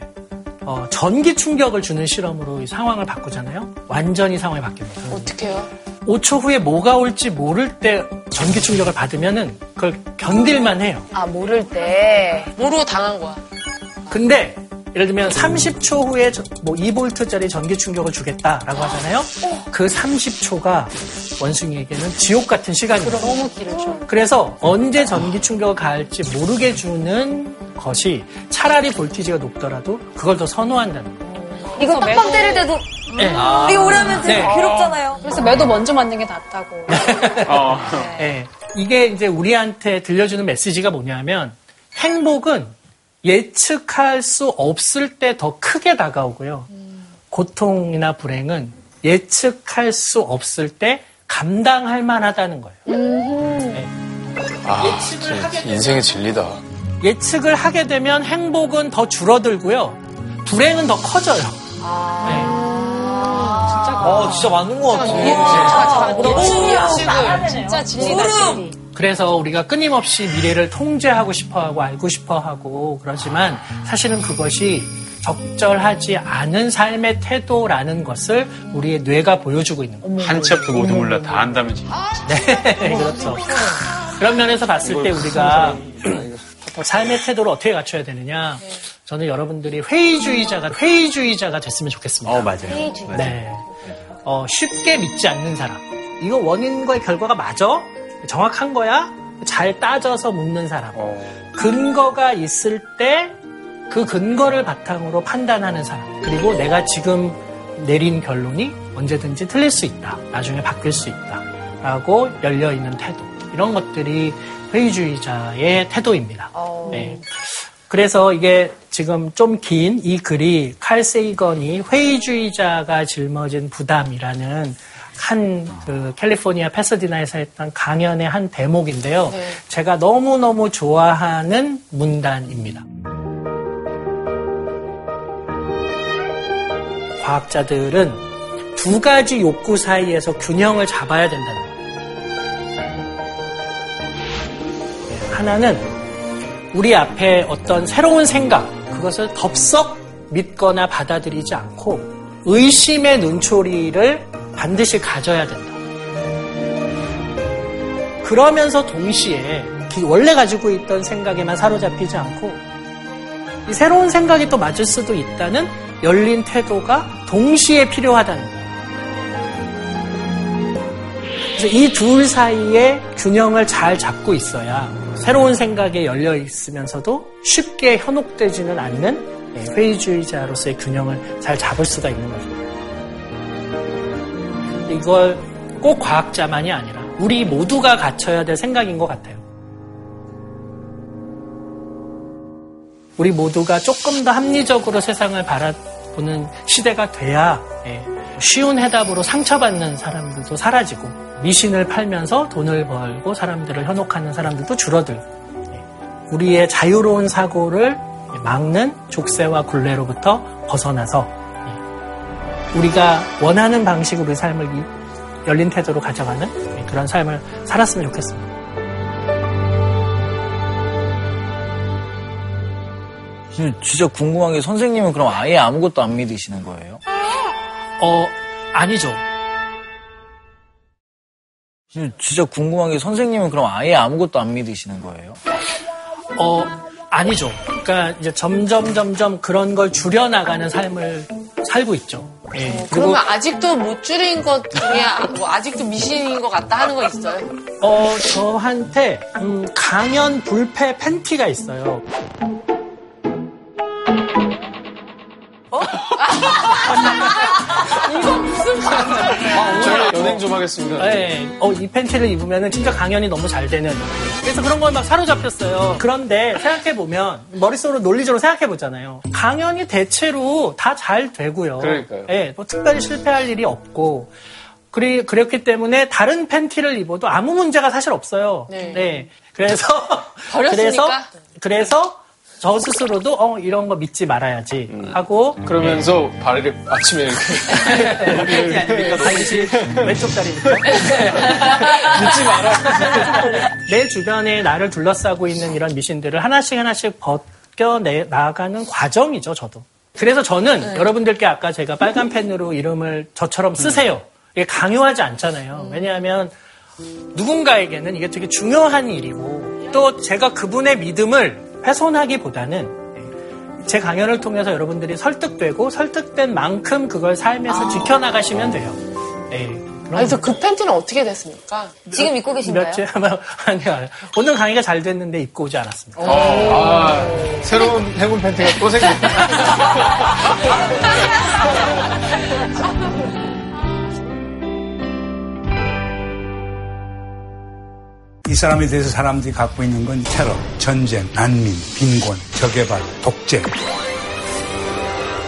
어, 전기 충격을 주는 실험으로 이 상황을 바꾸잖아요. 완전히 상황이 바뀝니다. 어떡해요? 5초 후에 뭐가 올지 모를 때 전기 충격을 받으면은 그걸 견딜만 해요. 아, 모를 때. 모르고 당한 거야. 근데 예를 들면 30초 후에 저- 뭐 2볼트짜리 전기 충격을 주겠다라고 하잖아요. 그 30초가 원숭이에게는 지옥 같은 시간이에요. 너무 길죠. 그래서 언제 전기 충격을 가할지 모르게 주는 것이 차라리 볼티지가 높더라도 그걸 더 선호한다는 거예요. 이거 딱밤 때릴 때도 네. 이거 오라면 되게 네. 괴롭잖아요. 그래서 매도 먼저 맞는 게 낫다고. 예. 이게 이제 우리한테 들려주는 메시지가 뭐냐면 행복은 예측할 수 없을 때 더 크게 다가오고요. 고통이나 불행은 예측할 수 없을 때 감당할 만하다는 거예요. 네. 아, 진짜 인생의 진리다. 예측을 하게 되면 행복은 더 줄어들고요. 불행은 더 커져요. 아, 진짜 맞는 것 같아. 진짜, 너무 진짜, 나가야 진짜 진리다. 진리. 그래서 우리가 끊임없이 미래를 통제하고 싶어 하고 알고 싶어 하고 그러지만 사실은 그것이 적절하지 않은 삶의 태도라는 것을 우리의 뇌가 보여주고 있는 거예요. 한치 앞도 모두 몰라 다 안다면 진짜. 네, 그렇죠. 그런 면에서 봤을 때 우리가 삶의 태도를 어떻게 갖춰야 되느냐. 저는 여러분들이 회의주의자가 회의주의자가 됐으면 좋겠습니다. 어, 맞아요. 회의주의자. 네. 어, 쉽게 믿지 않는 사람. 이거 원인과 결과가 맞아? 정확한 거야? 잘 따져서 묻는 사람. 근거가 있을 때 그 근거를 바탕으로 판단하는 사람. 그리고 내가 지금 내린 결론이 언제든지 틀릴 수 있다. 나중에 바뀔 수 있다. 라고 열려있는 태도. 이런 것들이 회의주의자의 태도입니다. 네. 그래서 이게 지금 좀 긴 이 글이 칼 세이건이 회의주의자가 짊어진 부담이라는 한그 캘리포니아 패서디나에서 했던 강연의 한 대목인데요. 네. 제가 너무너무 좋아하는 문단입니다. 과학자들은 두 가지 욕구 사이에서 균형을 잡아야 된다는 거예요. 하나는 우리 앞에 어떤 새로운 생각, 그것을 덥석 믿거나 받아들이지 않고 의심의 눈초리를 반드시 가져야 된다. 그러면서 동시에 기- 원래 가지고 있던 생각에만 사로잡히지 않고 이 새로운 생각이 또 맞을 수도 있다는 열린 태도가 동시에 필요하다는 거예요. 그래서 이 둘 사이에 균형을 잘 잡고 있어야 새로운 생각에 열려 있으면서도 쉽게 현혹되지는 않는 예, 회의주의자로서의 균형을 잘 잡을 수가 있는 거죠. 이걸 꼭 과학자만이 아니라 우리 모두가 갖춰야 될 생각인 것 같아요. 우리 모두가 조금 더 합리적으로 세상을 바라 보는 시대가 돼야 예, 쉬운 해답으로 상처받는 사람들도 사라지고 미신을 팔면서 돈을 벌고 사람들을 현혹하는 사람들도 줄어들고 예, 우리의 자유로운 사고를 막는 족쇄와 굴레로부터 벗어나서 예, 우리가 원하는 방식으로 삶을 이- 열린 태도로 가져가는 예, 그런 삶을 살았으면 좋겠습니다. 진짜, 궁금한 게 선생님은 그럼 아예 아무것도 안 믿으시는 거예요? 어, 아니죠. 진짜, 진짜 궁금한 게 선생님은 그럼 아예 아무것도 안 믿으시는 거예요? 어, 아니죠. 그러니까 이제 점점 점점 그런 걸 줄여나가는 삶을 살고 있죠. 예. 그리고 그러면 아직도 못 줄인 것 중에 뭐 아직도 미신인 것 같다 하는 거 있어요? 어, 저한테 음, 강연 불패 팬티가 있어요. 이거 무슨 말이야? 저희 연행 좀 하겠습니다. 네. 어, 이 팬티를 입으면 진짜 강연이 너무 잘 되는. 그래서 그런 걸 막 사로잡혔어요. 그런데 생각해보면, 머릿속으로 논리적으로 생각해보잖아요. 강연이 대체로 다 잘 되고요. 그러니까요. 네, 뭐 특별히 실패할 일이 없고. 그리, 그렇기 때문에 다른 팬티를 입어도 아무 문제가 사실 없어요. 네. 그래서, 버렸으니까? 그래서, 그래서 저 스스로도 어, 이런 거 믿지 말아야지 하고. 그러면서 발을 아침에 이렇게 다시 왼쪽 다리니까. 믿지 마라. 내 주변에 나를 둘러싸고 있는 이런 미신들을 하나씩 하나씩 벗겨 내, 나가는 과정이죠, 저도. 그래서 저는 네. 여러분들께 아까 제가 빨간 펜으로 이름을 저처럼 쓰세요. 이게 강요하지 않잖아요. 왜냐하면 누군가에게는 이게 되게 중요한 일이고 또 제가 그분의 믿음을 훼손하기보다는 제 강연을 통해서 여러분들이 설득되고 설득된 만큼 그걸 삶에서 지켜나가시면 돼요. 네. 그래서 그 팬티는 어떻게 됐습니까? 지금 입고 계신가요? 며칠 아마 아니요 오늘 강의가 잘 됐는데 입고 오지 않았습니다. 아, 새로운 해군 팬티가 또 생겼다. 이 사람에 대해서 사람들이 갖고 있는 건 테러, 전쟁, 난민, 빈곤, 저개발, 독재.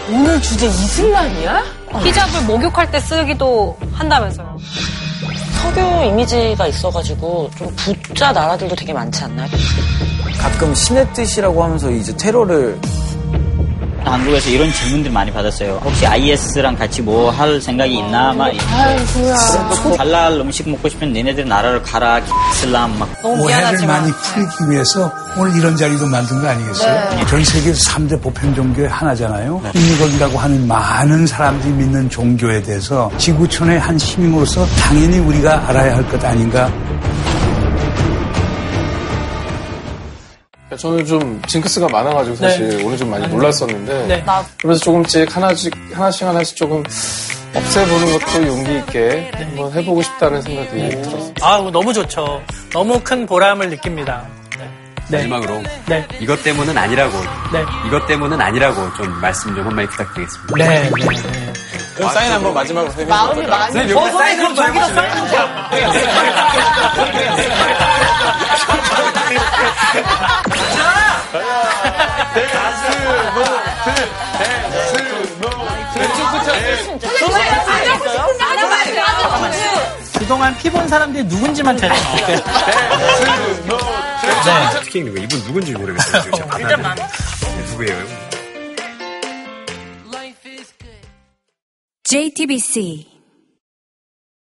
오늘 주제 이슬람이야? 히잡을 목욕할 때 쓰기도 한다면서요. 석유 이미지가 있어가지고 좀 부자 나라들도 되게 많지 않나요? 가끔 신의 뜻이라고 하면서 이제 테러를 한국에서 이런 질문들 많이 받았어요. 혹시 IS랑 같이 뭐 할 생각이 있나? 막. 아이고야. 할랄 음식 먹고 싶으면 니네들 나라를 가라. 슬람 막. 오해를 많이 풀기 위해서 오늘 이런 자리도 만든 거 아니겠어요? 네. 전 세계에서 3대 보편 종교의 하나잖아요. 이걸이라고 하는 많은 사람들이 믿는 종교에 대해서 지구촌의 한 시민으로서 당연히 우리가 알아야 할 것 아닌가. 저는 좀 징크스가 많아가지고 사실 오늘 좀 많이 놀랐었는데 네. 그래서 조금씩 하나씩 하나씩 하나씩 조금 없애보는 것도 용기 있게 한번 해보고 싶다는 생각이 들었어요. 아, 너무 좋죠. 너무 큰 보람을 느낍니다. 네. 마지막으로 네. 이것 때문은 아니라고 네. 이것 때문은 아니라고 좀 말씀 좀 한마디 부탁드리겠습니다. 네, 네, 네. 그럼 사인 한번 마지막으로 해주세요. 마음이 많이. 선생님, 여기 사인 한번 해주세요. 그동안 피본 사람들이 누군지만 대답할게요. 네. 특히 이분 누군지 모르겠어요. 네, 누구예요? JTBC